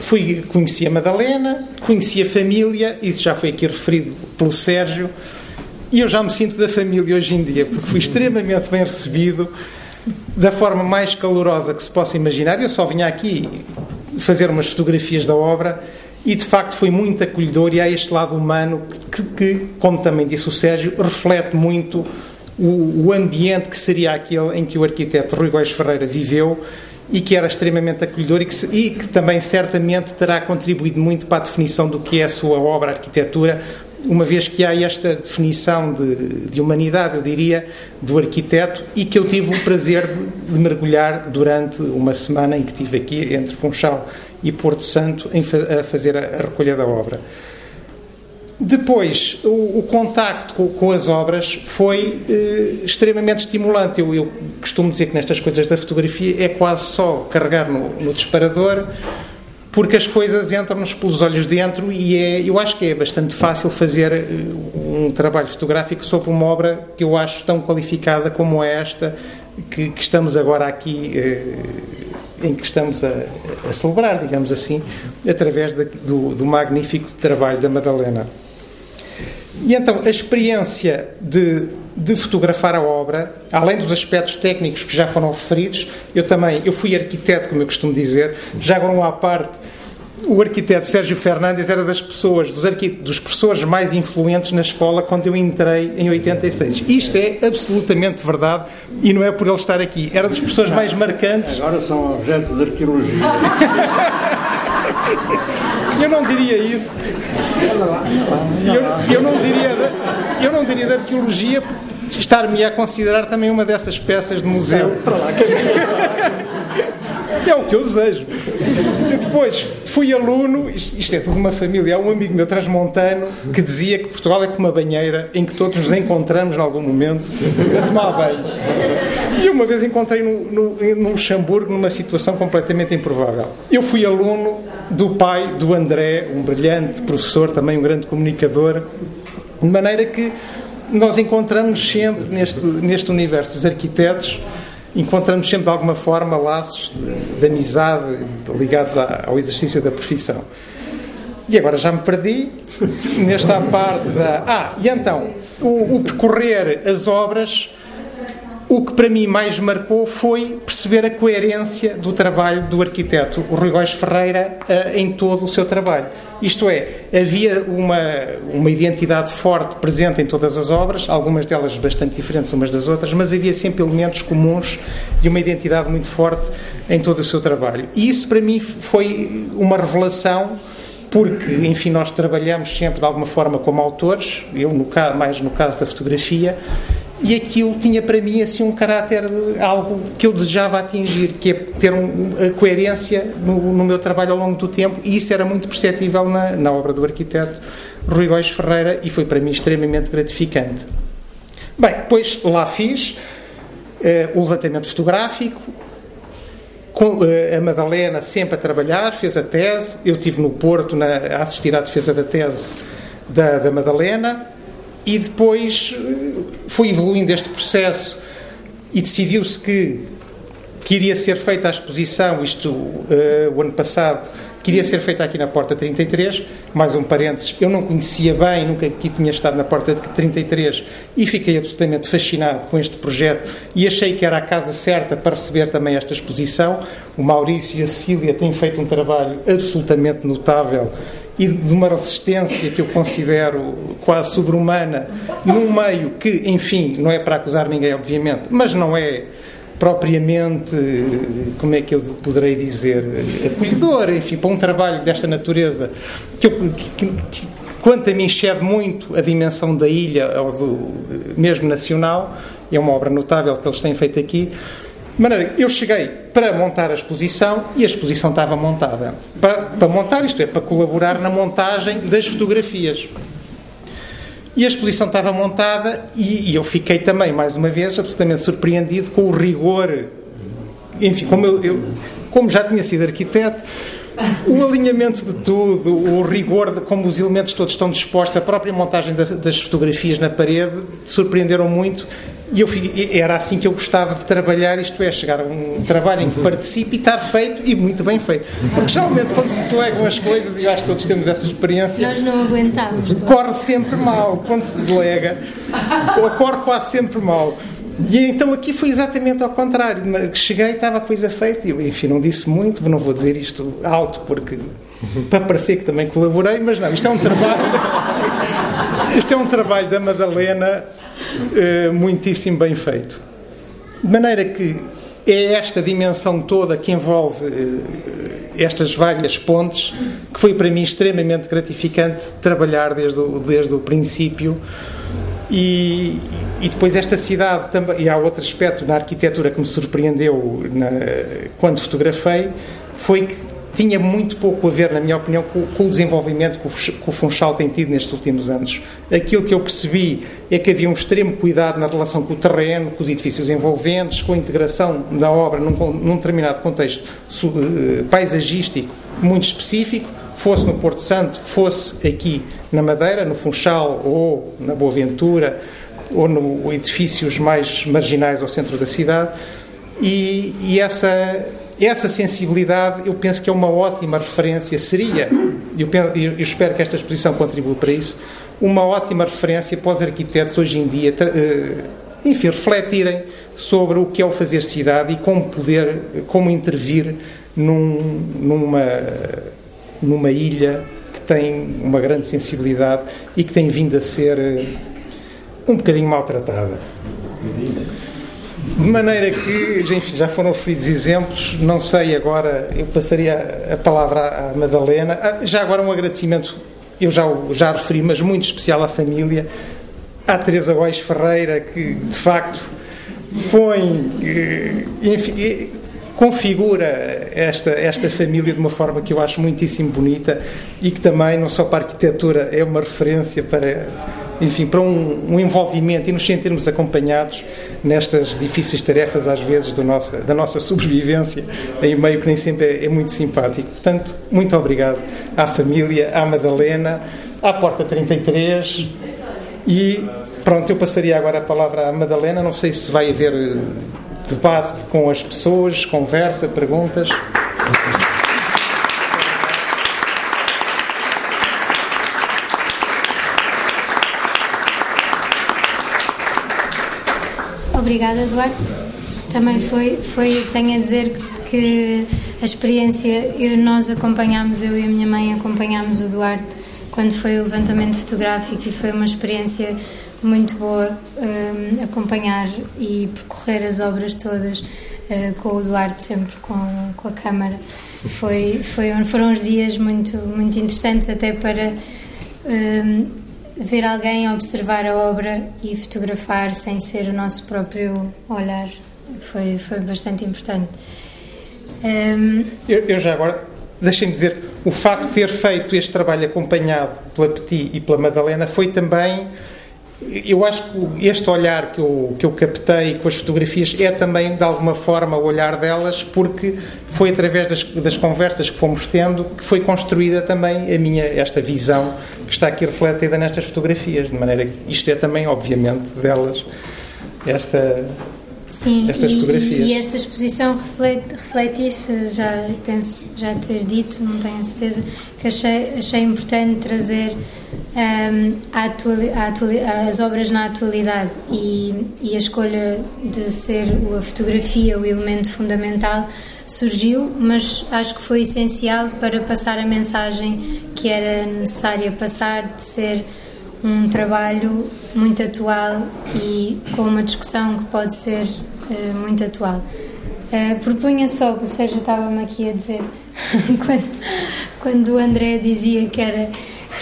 C: Fui, conheci a Madalena, conheci a família, isso já foi aqui referido pelo Sérgio, e eu já me sinto da família hoje em dia, porque fui extremamente bem recebido, da forma mais calorosa que se possa imaginar. Eu só vinha aqui fazer umas fotografias da obra e de facto foi muito acolhedor e há este lado humano que, que como também disse o Sérgio, reflete muito o, o ambiente que seria aquele em que o arquiteto Rui Góes Ferreira viveu e que era extremamente acolhedor e que, e que também certamente terá contribuído muito para a definição do que é a sua obra, a arquitetura, uma vez que há esta definição de, de, humanidade, eu diria, do arquiteto, e que eu tive o prazer de, de, mergulhar durante uma semana em que estive aqui entre Funchal e Porto Santo em, a fazer a, a recolha da obra. Depois, o, o contacto com, com, as obras foi eh, extremamente estimulante. Eu, eu, costumo dizer que nestas coisas da fotografia é quase só carregar no, no disparador, porque as coisas entram-nos pelos olhos dentro e é, eu acho que é bastante fácil fazer eh, um trabalho fotográfico sobre uma obra que eu acho tão qualificada como esta que, que estamos agora aqui eh, em que estamos a, a, celebrar, digamos assim, através do, do magnífico trabalho da Madalena. E então, a experiência de, de, fotografar a obra, além dos aspectos técnicos que já foram referidos, eu também, eu fui arquiteto, como eu costumo dizer, já agora um à parte, o arquiteto Sérgio Fernandes era das pessoas, dos, dos professores mais influentes na escola quando eu entrei em 86. Isto é absolutamente verdade e não é por ele estar aqui. Era das pessoas mais marcantes.
D: Agora são objeto de arqueologia.
C: Eu não diria isso. Eu, eu, não diria de, eu não diria de arqueologia estar-me a considerar também uma dessas peças de museu. É o que eu desejo. E depois fui aluno, isto é tudo uma família. Há um amigo meu transmontano que dizia que Portugal é como uma banheira em que todos nos encontramos em algum momento a tomar banho. E uma vez encontrei no, no, no Luxemburgo numa situação completamente improvável. Eu fui aluno do pai do André, um brilhante professor, também um grande comunicador, de maneira que nós encontramos sempre neste, neste universo dos arquitetos encontramos sempre de alguma forma laços de, de amizade ligados à, ao exercício da profissão. E agora já me perdi nesta parte da. Ah, e então, o, o percorrer as obras o que para mim mais marcou foi perceber a coerência do trabalho do arquiteto Rui Góes Ferreira uh, em todo o seu trabalho. Isto é, havia uma, uma identidade forte presente em todas as obras, algumas delas bastante diferentes umas das outras, mas havia sempre elementos comuns e uma identidade muito forte em todo o seu trabalho. E isso para mim foi uma revelação porque, enfim, nós trabalhamos sempre de alguma forma como autores, eu no, mais no caso da fotografia, e aquilo tinha para mim assim um caráter de algo que eu desejava atingir, que é ter um, a coerência no, no, meu trabalho ao longo do tempo, e isso era muito perceptível na, na obra do arquiteto Rui Góis Ferreira e foi para mim extremamente gratificante. Bem, depois lá fiz uh, o levantamento fotográfico, com uh, a Madalena sempre a trabalhar, fez a tese, eu estive no Porto na, a assistir à defesa da tese da, da Madalena, e depois eh, foi evoluindo este processo e decidiu-se que, que iria ser feita a exposição, isto uh, o ano passado, queria ser feita aqui na Porta 33. Mais um parênteses, eu não conhecia bem, nunca aqui tinha estado na Porta 33 e fiquei absolutamente fascinado com este projeto e achei que era a casa certa para receber também esta exposição. O Maurício e a Cecília têm feito um trabalho absolutamente notável e de uma resistência que eu considero quase sobre-humana num meio que, enfim, não é para acusar ninguém, obviamente, mas não é propriamente, como é que eu poderei dizer, acolhedor, enfim, para um trabalho desta natureza, que, eu, que, que quanto a mim excede muito a dimensão da ilha ou do mesmo nacional, é uma obra notável que eles têm feito aqui, de maneira eu cheguei para montar a exposição e a exposição estava montada. Para, para montar, isto é, para colaborar na montagem das fotografias. E a exposição estava montada e, e, eu fiquei também, mais uma vez, absolutamente surpreendido com o rigor. Enfim, como, eu, eu como já tinha sido arquiteto, o alinhamento de tudo, o rigor de como os elementos todos estão dispostos, a própria montagem das fotografias na parede, surpreenderam muito e eu, era assim que eu gostava de trabalhar, isto é, chegar a um trabalho em que participe e estar feito e muito bem feito. Porque geralmente quando se delegam as coisas, e eu acho que todos temos essa experiência.
B: Nós não aguentamos.
C: Corre sempre mal quando se delega, ocorre quase sempre mal. E então aqui foi exatamente ao contrário. Cheguei, estava a coisa feita, e eu, enfim, não disse muito, não vou dizer isto alto porque para parecer que também colaborei, mas não, isto é um trabalho. Isto é um trabalho da Madalena uh, muitíssimo bem feito. De maneira que é esta dimensão toda que envolve uh, estas várias pontes que foi para mim extremamente gratificante trabalhar desde o, desde o princípio. E, e depois esta cidade também, e há outro aspecto na arquitetura que me surpreendeu na, quando fotografei, foi que tinha muito pouco a ver, na minha opinião, com, com o desenvolvimento que o, que o, Funchal tem tido nestes últimos anos. Aquilo que eu percebi é que havia um extremo cuidado na relação com o terreno, com os edifícios envolventes, com a integração da obra num, num determinado contexto uh, paisagístico muito específico, fosse no Porto Santo, fosse aqui na Madeira, no Funchal ou na Boa Ventura ou no edifícios mais marginais ao centro da cidade. E, e essa, essa sensibilidade eu penso que é uma ótima referência, seria, eu, penso, eu espero que esta exposição contribua para isso, uma ótima referência para os arquitetos hoje em dia, eh, enfim, refletirem sobre o que é o fazer cidade e como poder, como intervir num, numa, numa ilha que tem uma grande sensibilidade e que tem vindo a ser eh, um bocadinho maltratada. De maneira que, enfim, já foram referidos exemplos, não sei agora, eu passaria a palavra à Madalena. Ah, já agora um agradecimento, eu já, já referi, mas muito especial à família, à Teresa Góis Ferreira, que de facto põe, eh, enfim, eh, configura esta, esta família de uma forma que eu acho muitíssimo bonita e que também, não só para a arquitetura, é uma referência para enfim, para um, um, envolvimento e nos sentirmos acompanhados nestas difíceis tarefas, às vezes, do nossa, da nossa sobrevivência, em meio que nem sempre é, é, muito simpático. Portanto, muito obrigado à família, à Madalena, à Porta 33 e pronto, eu passaria agora a palavra à Madalena. Não sei se vai haver eh, debate com as pessoas, conversa, perguntas.
B: Obrigada, Duarte. Também foi, foi tenho a dizer que a experiência, eu, nós acompanhámos, eu e a minha mãe acompanhámos o Duarte quando foi o levantamento fotográfico e foi uma experiência muito boa um, acompanhar e percorrer as obras todas uh, com o Duarte sempre com, com a câmara. Foi, foi, foram uns dias muito, muito interessantes até para um, ver alguém observar a obra e fotografar sem ser o nosso próprio olhar foi, foi bastante importante.
C: Um... Eu, eu, já agora, deixem-me dizer, o facto de ter feito este trabalho acompanhado pela Petit e pela Madalena foi também eu acho que este olhar que eu, que eu captei com as fotografias é também, de alguma forma, o olhar delas, porque foi através das, das conversas que fomos tendo que foi construída também a minha, esta visão que está aqui refletida nestas fotografias. De maneira que isto é também, obviamente, delas, esta,
B: Sim,
C: estas fotografias.
B: E, esta exposição reflete, reflete isso, já penso já ter dito, não tenho certeza, que achei, achei importante trazer um, a atuali, a atuali, as obras na atualidade e, e, a escolha de ser a fotografia o elemento fundamental surgiu, mas acho que foi essencial para passar a mensagem que era necessária passar, de ser um trabalho muito atual e com uma discussão que pode ser uh, muito atual. Uh, propunha só, ou seja, estava-me aqui a dizer, quando, quando o André dizia que era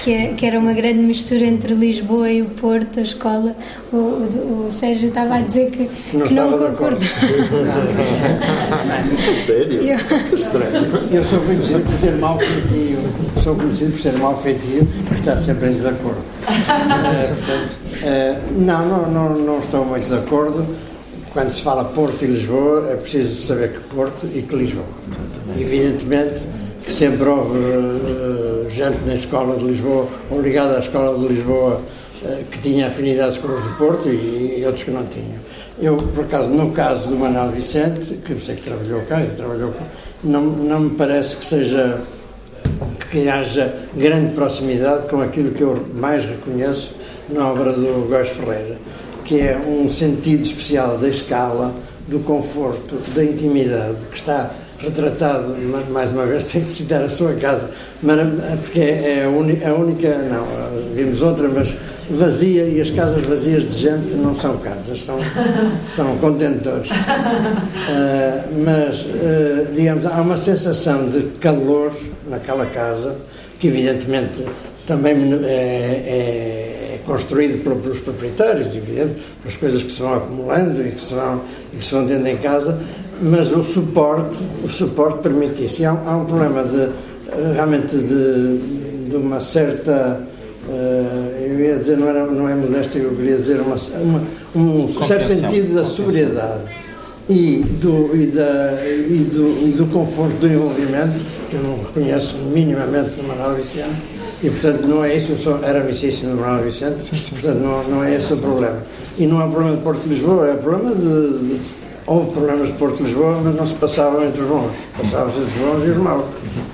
B: que, que, era uma grande mistura entre Lisboa e o Porto, a escola. O, o, o Sérgio estava a dizer que
D: não,
B: que
D: não concordo.
E: Sério? Eu... Estranho.
D: Eu sou conhecido por ter mau feitio, sou conhecido por ter mau feitio, por estar sempre em desacordo. uh, portanto, uh, não, não, não, não estou muito de acordo. Quando se fala Porto e Lisboa, é preciso saber que Porto e que Lisboa. Evidentemente que sempre houve uh, gente na Escola de Lisboa, ou ligada à Escola de Lisboa, uh, que tinha afinidades com os de Porto e, e, outros que não tinham. Eu, por acaso, no caso do Manuel Vicente, que eu sei que trabalhou cá, trabalhou cá, não, não me parece que seja que haja grande proximidade com aquilo que eu mais reconheço na obra do Góis Ferreira, que é um sentido especial da escala, do conforto, da intimidade, que está retratado, mais uma vez tenho que citar a sua casa, porque é única, a única, não, vimos outra, mas vazia e as casas vazias de gente não são casas, são, são contentores. Uh, mas, uh, digamos, há uma sensação de calor naquela casa, que evidentemente também é, é construído pelos proprietários, evidente, pelas coisas que se vão acumulando e que se vão, e que se vão tendo em casa, mas o suporte, o suporte permite isso. E há, há um problema de, realmente de, de uma certa, uh, eu ia dizer, não, era, não é modéstia, eu queria dizer, uma, uma um certo sentido da sobriedade. e do, e, da, e, do, e do conforto do envolvimento, que eu não reconheço minimamente no Manuel Vicente, e portanto não é isso, eu sou, era amicíssimo do Manuel Vicente, portanto não, não é esse o problema. E não é problema de Porto de Lisboa, é problema de, de houve problemas de Porto de Lisboa, mas não se passavam entre os bons, passavam-se entre os bons e os maus,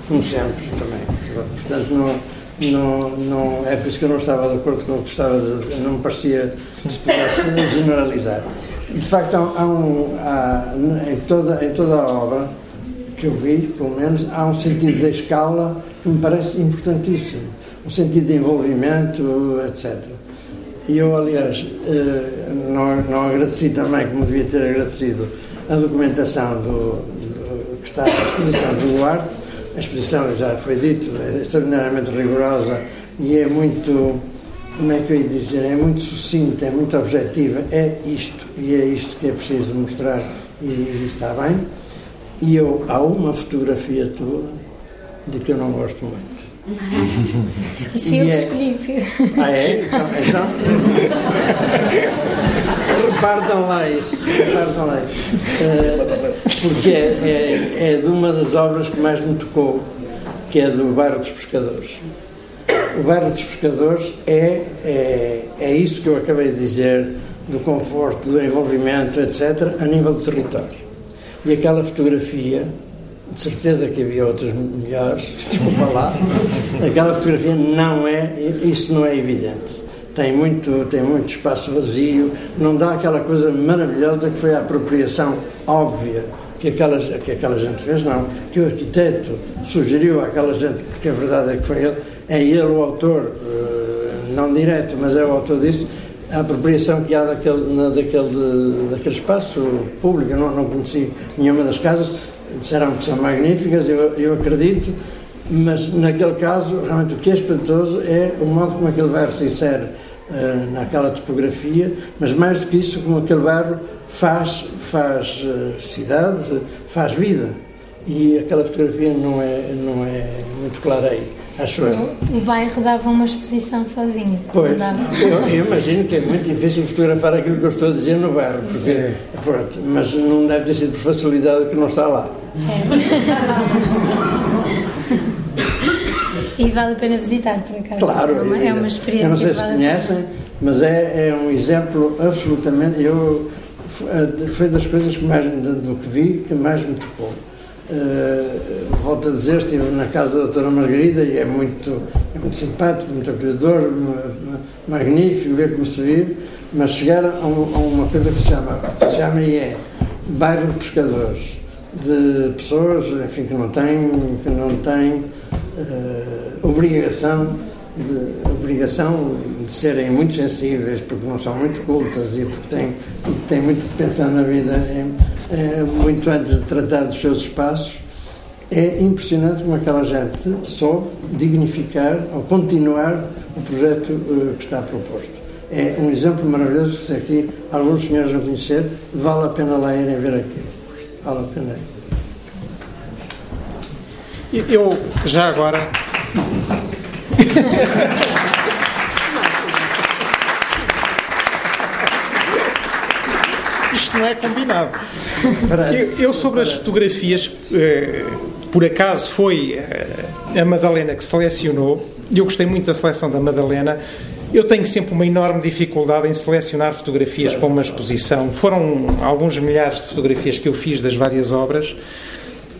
D: como sempre também. Portanto, não, não, não, é por isso que eu não estava de acordo com o que estava de, não me parecia se pudesse generalizar. De facto, há, um, há, em, toda, em toda a obra que eu vi, pelo menos, há um sentido da escala que me parece importantíssimo. Um sentido de envolvimento, etc. E eu, aliás, eh, não, não agradeci também, como devia ter agradecido, a documentação do, do que está à disposição do Duarte. A exposição, já foi dito, é extraordinariamente rigorosa e é muito, como é que eu ia dizer, é muito sucinta, é muito objetiva. É isto, e é isto que é preciso mostrar, e, está bem. E eu, há uma fotografia tua de que eu não gosto muito.
B: Sim, eu é... escolhi.
D: Ah, é? Então, então... Repartam lá isso. Repartam lá isso. Uh, porque é, é, é de uma das obras que mais me tocou, que é do Bairro dos Pescadores. O Bairro dos Pescadores é, é, é isso que eu acabei de dizer, do conforto, do envolvimento, etc., a nível do território. E aquela fotografia de certeza que havia outras melhores, desculpa lá, aquela fotografia não é, isso não é evidente. Tem muito, tem muito espaço vazio, não dá aquela coisa maravilhosa que foi a apropriação óbvia que aquela, que aquela gente fez, não. Que o arquiteto sugeriu àquela gente, porque a verdade é que foi ele, é ele o autor, eh, não direto, mas é o autor disso, a apropriação que há daquele, daquele, daquele espaço público. Eu não, não conheci nenhuma das casas, disseram que são magníficas, eu, eu acredito, mas naquele caso, realmente o que é espantoso é o modo como aquele se insere uh, naquela topografia, mas mais do que isso, como aquele bairro faz, faz uh, cidade, faz vida. E aquela fotografia não é, não é muito clara aí. Acho eu.
B: O bairro dava uma exposição sozinho.
D: Pois, eu, eu, imagino que é muito difícil fotografar aquilo que eu estou a dizer no bairro, porque, é. pronto, mas não deve ter sido por facilidade que não está lá.
B: É. e vale a pena visitar, por acaso.
D: Claro,
B: é uma, é uma experiência.
D: Eu não sei se vale conhecem, mas é, é um exemplo absolutamente. Eu, foi das coisas que mais, do que vi, que mais me tocou. Uh, volto a dizer, estive na casa da doutora Margarida e é muito, é muito simpático, muito acolhedor, magnífico ver como se vive, mas chegar a, um, a, uma coisa que se chama, que se chama e é bairro de pescadores, de pessoas, enfim, que não têm, que não têm uh, obrigação de obrigação de serem muito sensíveis porque não são muito cultas e porque têm, têm muito que pensar na vida é, é, muito antes de tratar dos seus espaços é impressionante como aquela gente soube dignificar ou continuar o projeto uh, que está proposto. É um exemplo maravilhoso que se aqui alguns senhores não conhecer, vale a pena lá irem ver aquilo. Vale a pena
C: ir. Eu, já agora, Isto não é combinado. Eu, eu sobre as fotografias, eh, por acaso foi eh, a Madalena que selecionou, e eu gostei muito da seleção da Madalena. Eu tenho sempre uma enorme dificuldade em selecionar fotografias para uma exposição. Foram alguns milhares de fotografias que eu fiz das várias obras.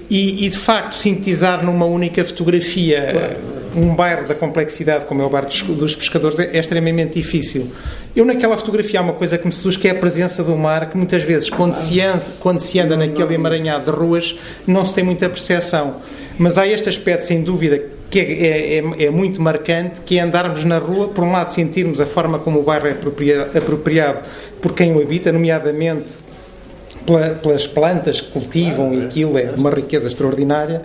C: E, e, de facto sintetizar numa única fotografia um bairro da complexidade como é o bairro dos pescadores é, é, extremamente difícil. Eu naquela fotografia há uma coisa que me seduz que é a presença do mar, que muitas vezes quando se anda, quando se anda naquele emaranhado de ruas não se tem muita percepção. Mas há este aspecto sem dúvida que é, é, é, é muito marcante, que é andarmos na rua, por um lado sentirmos a forma como o bairro é apropriado, apropriado por quem o habita, nomeadamente pelas plantas que cultivam e aquilo é uma riqueza extraordinária.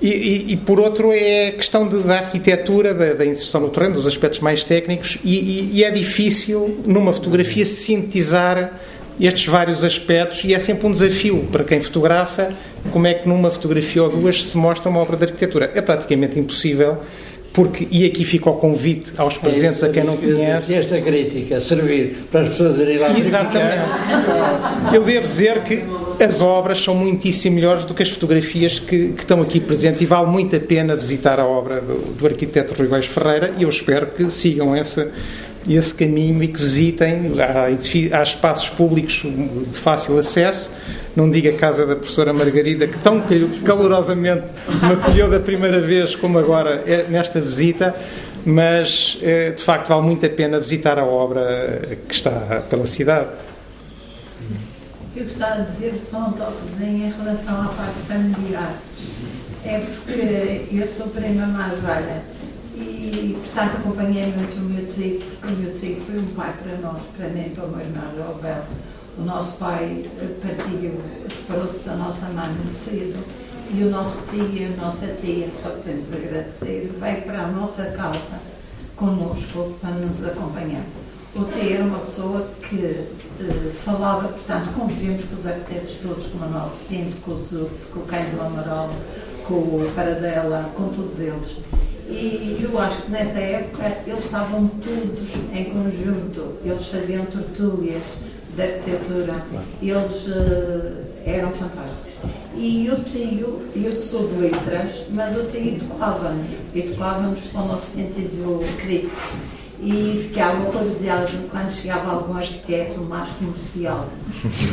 C: E, e, e, por outro é a questão de, da arquitetura, da, da, inserção no terreno, dos aspectos mais técnicos, e, e, é difícil numa fotografia sintetizar estes vários aspectos, e é sempre um desafio para quem fotografa como é que numa fotografia ou duas se mostra uma obra de arquitetura. É praticamente impossível porque, e aqui fica o convite aos
D: É
C: presentes a quem não conhece.
D: Se esta crítica servir para as pessoas irem lá
C: Exatamente. Eu devo dizer que as obras são muitíssimo melhores do que as fotografias que, que estão aqui presentes e vale muito a pena visitar a obra do, do arquiteto Rui Góis Ferreira e eu espero que sigam esse, esse caminho e que visitem. Há, espaços públicos de fácil acesso. Não diga a casa da professora Margarida, que tão calorosamente me acolheu da primeira vez como agora é nesta visita, mas eh, de facto vale muito a pena visitar a obra que está pela cidade.
F: Eu gostava de dizer só um toquezinho em relação à parte familiar. É porque eu sou prima mais velha e, portanto, acompanhei muito o meu tio, porque o meu tio foi um pai para nós, para mim para o meu irmão João O nosso pai partiu, separou-se da nossa mãe muito cedo e o nosso tio e a nossa tia, só podemos agradecer, veio para a nossa casa conosco para nos acompanhar. O tio era uma pessoa que uh, falava, portanto, convivemos com os arquitetos todos, com o Manuel Cinto, com o Zurte, com o Cândido Amaral, com o Paradela, com todos eles. E eu acho que nessa época eles estavam todos em conjunto, eles faziam tertúlias de arquitetura, eles uh, eram fantásticos. E o tio, eu sou de letras, mas o tio educava-nos, educava-nos com o nosso sentido crítico. E ficava horrorizado quando chegava algum arquiteto mais comercial.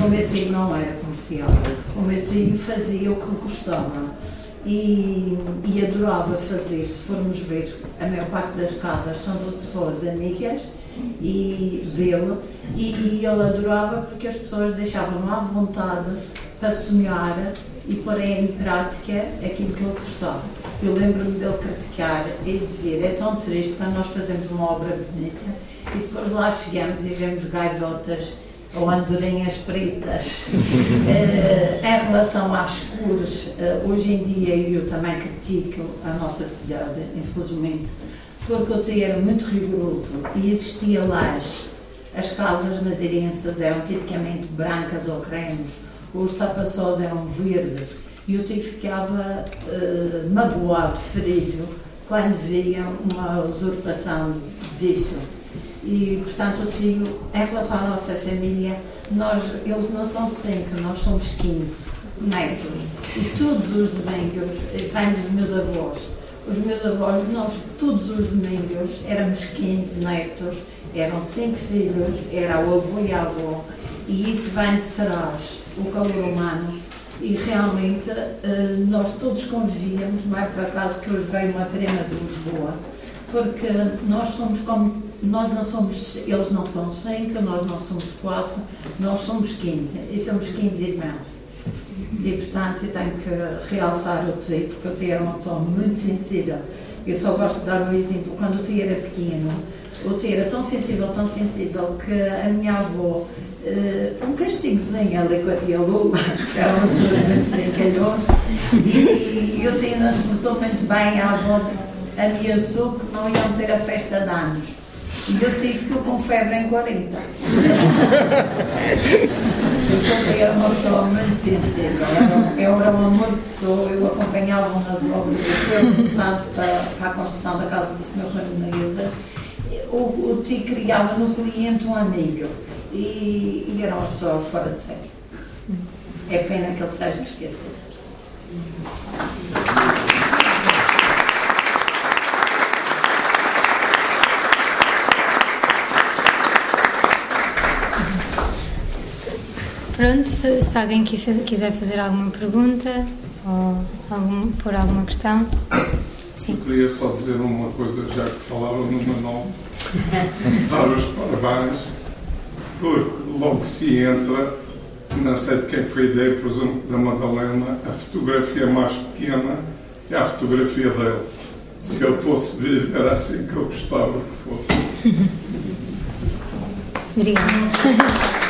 F: O meu tio não era comercial, o meu tio fazia o que gostava e, e, adorava fazer, se formos ver, a maior parte das casas são de pessoas amigas e dele, e, e ele adorava porque as pessoas deixavam à vontade para sonhar e pôr em prática aquilo que ele gostava. Eu lembro-me dele criticar e dizer: é tão triste quando nós fazemos uma obra bonita e depois lá chegamos e vemos gaivotas ou andorinhas pretas. uh, em relação às cores, uh, hoje em dia eu também critico a nossa cidade, infelizmente, porque o TI era muito rigoroso e existia laje. As casas madeirenses eram tipicamente brancas ou cremes, os tapaçós eram verdes e o TI ficava uh, magoado, ferido, quando via uma usurpação disso e, portanto, o tio, em relação à nossa família, nós, eles não são cinco, nós somos 15 netos. E todos os domingos, vêm dos meus avós. Os meus avós, nós, todos os domingos, éramos 15 netos, eram cinco filhos, era o avô e a avó. E isso vem de trás, o calor humano. E realmente, eh, nós todos convivíamos, não é por acaso que hoje veio uma prima de Lisboa, porque nós somos como nós não somos, eles não são cinco, nós não somos quatro, nós somos 15 e somos 15 irmãos. E portanto eu tenho que realçar o tio, porque o tio era uma pessoa muito sensível. Eu só gosto de dar um exemplo, quando o tio era pequeno, o tio era tão sensível, tão sensível, que a minha avó, uh, um castigozinho ali com a tia Lula, que era uma senhora muito brincalhões, e, o tio não se portou muito bem, a avó ameaçou que não iam ter a festa de anos. E eu tive ficou com febre em 40. eu era uma pessoa muito sensível. Eu era um amor de pessoa, eu acompanhava nas obras, eu começado para, para a construção da casa do Sr. Ramirez. O, o tio criava no cliente um amigo e, e era uma pessoa fora de série. É pena que ele seja esquecido.
B: Pronto, se, se alguém quiser fazer alguma pergunta ou algum, por alguma questão. Sim.
G: Eu queria só dizer uma coisa, já que falava no Manuel, dar os parabéns, porque logo se entra, não sei de quem foi a ideia, por exemplo, da Madalena, a fotografia mais pequena é a fotografia dele. Se ele fosse vir, era assim que eu gostava que fosse.
B: Obrigada.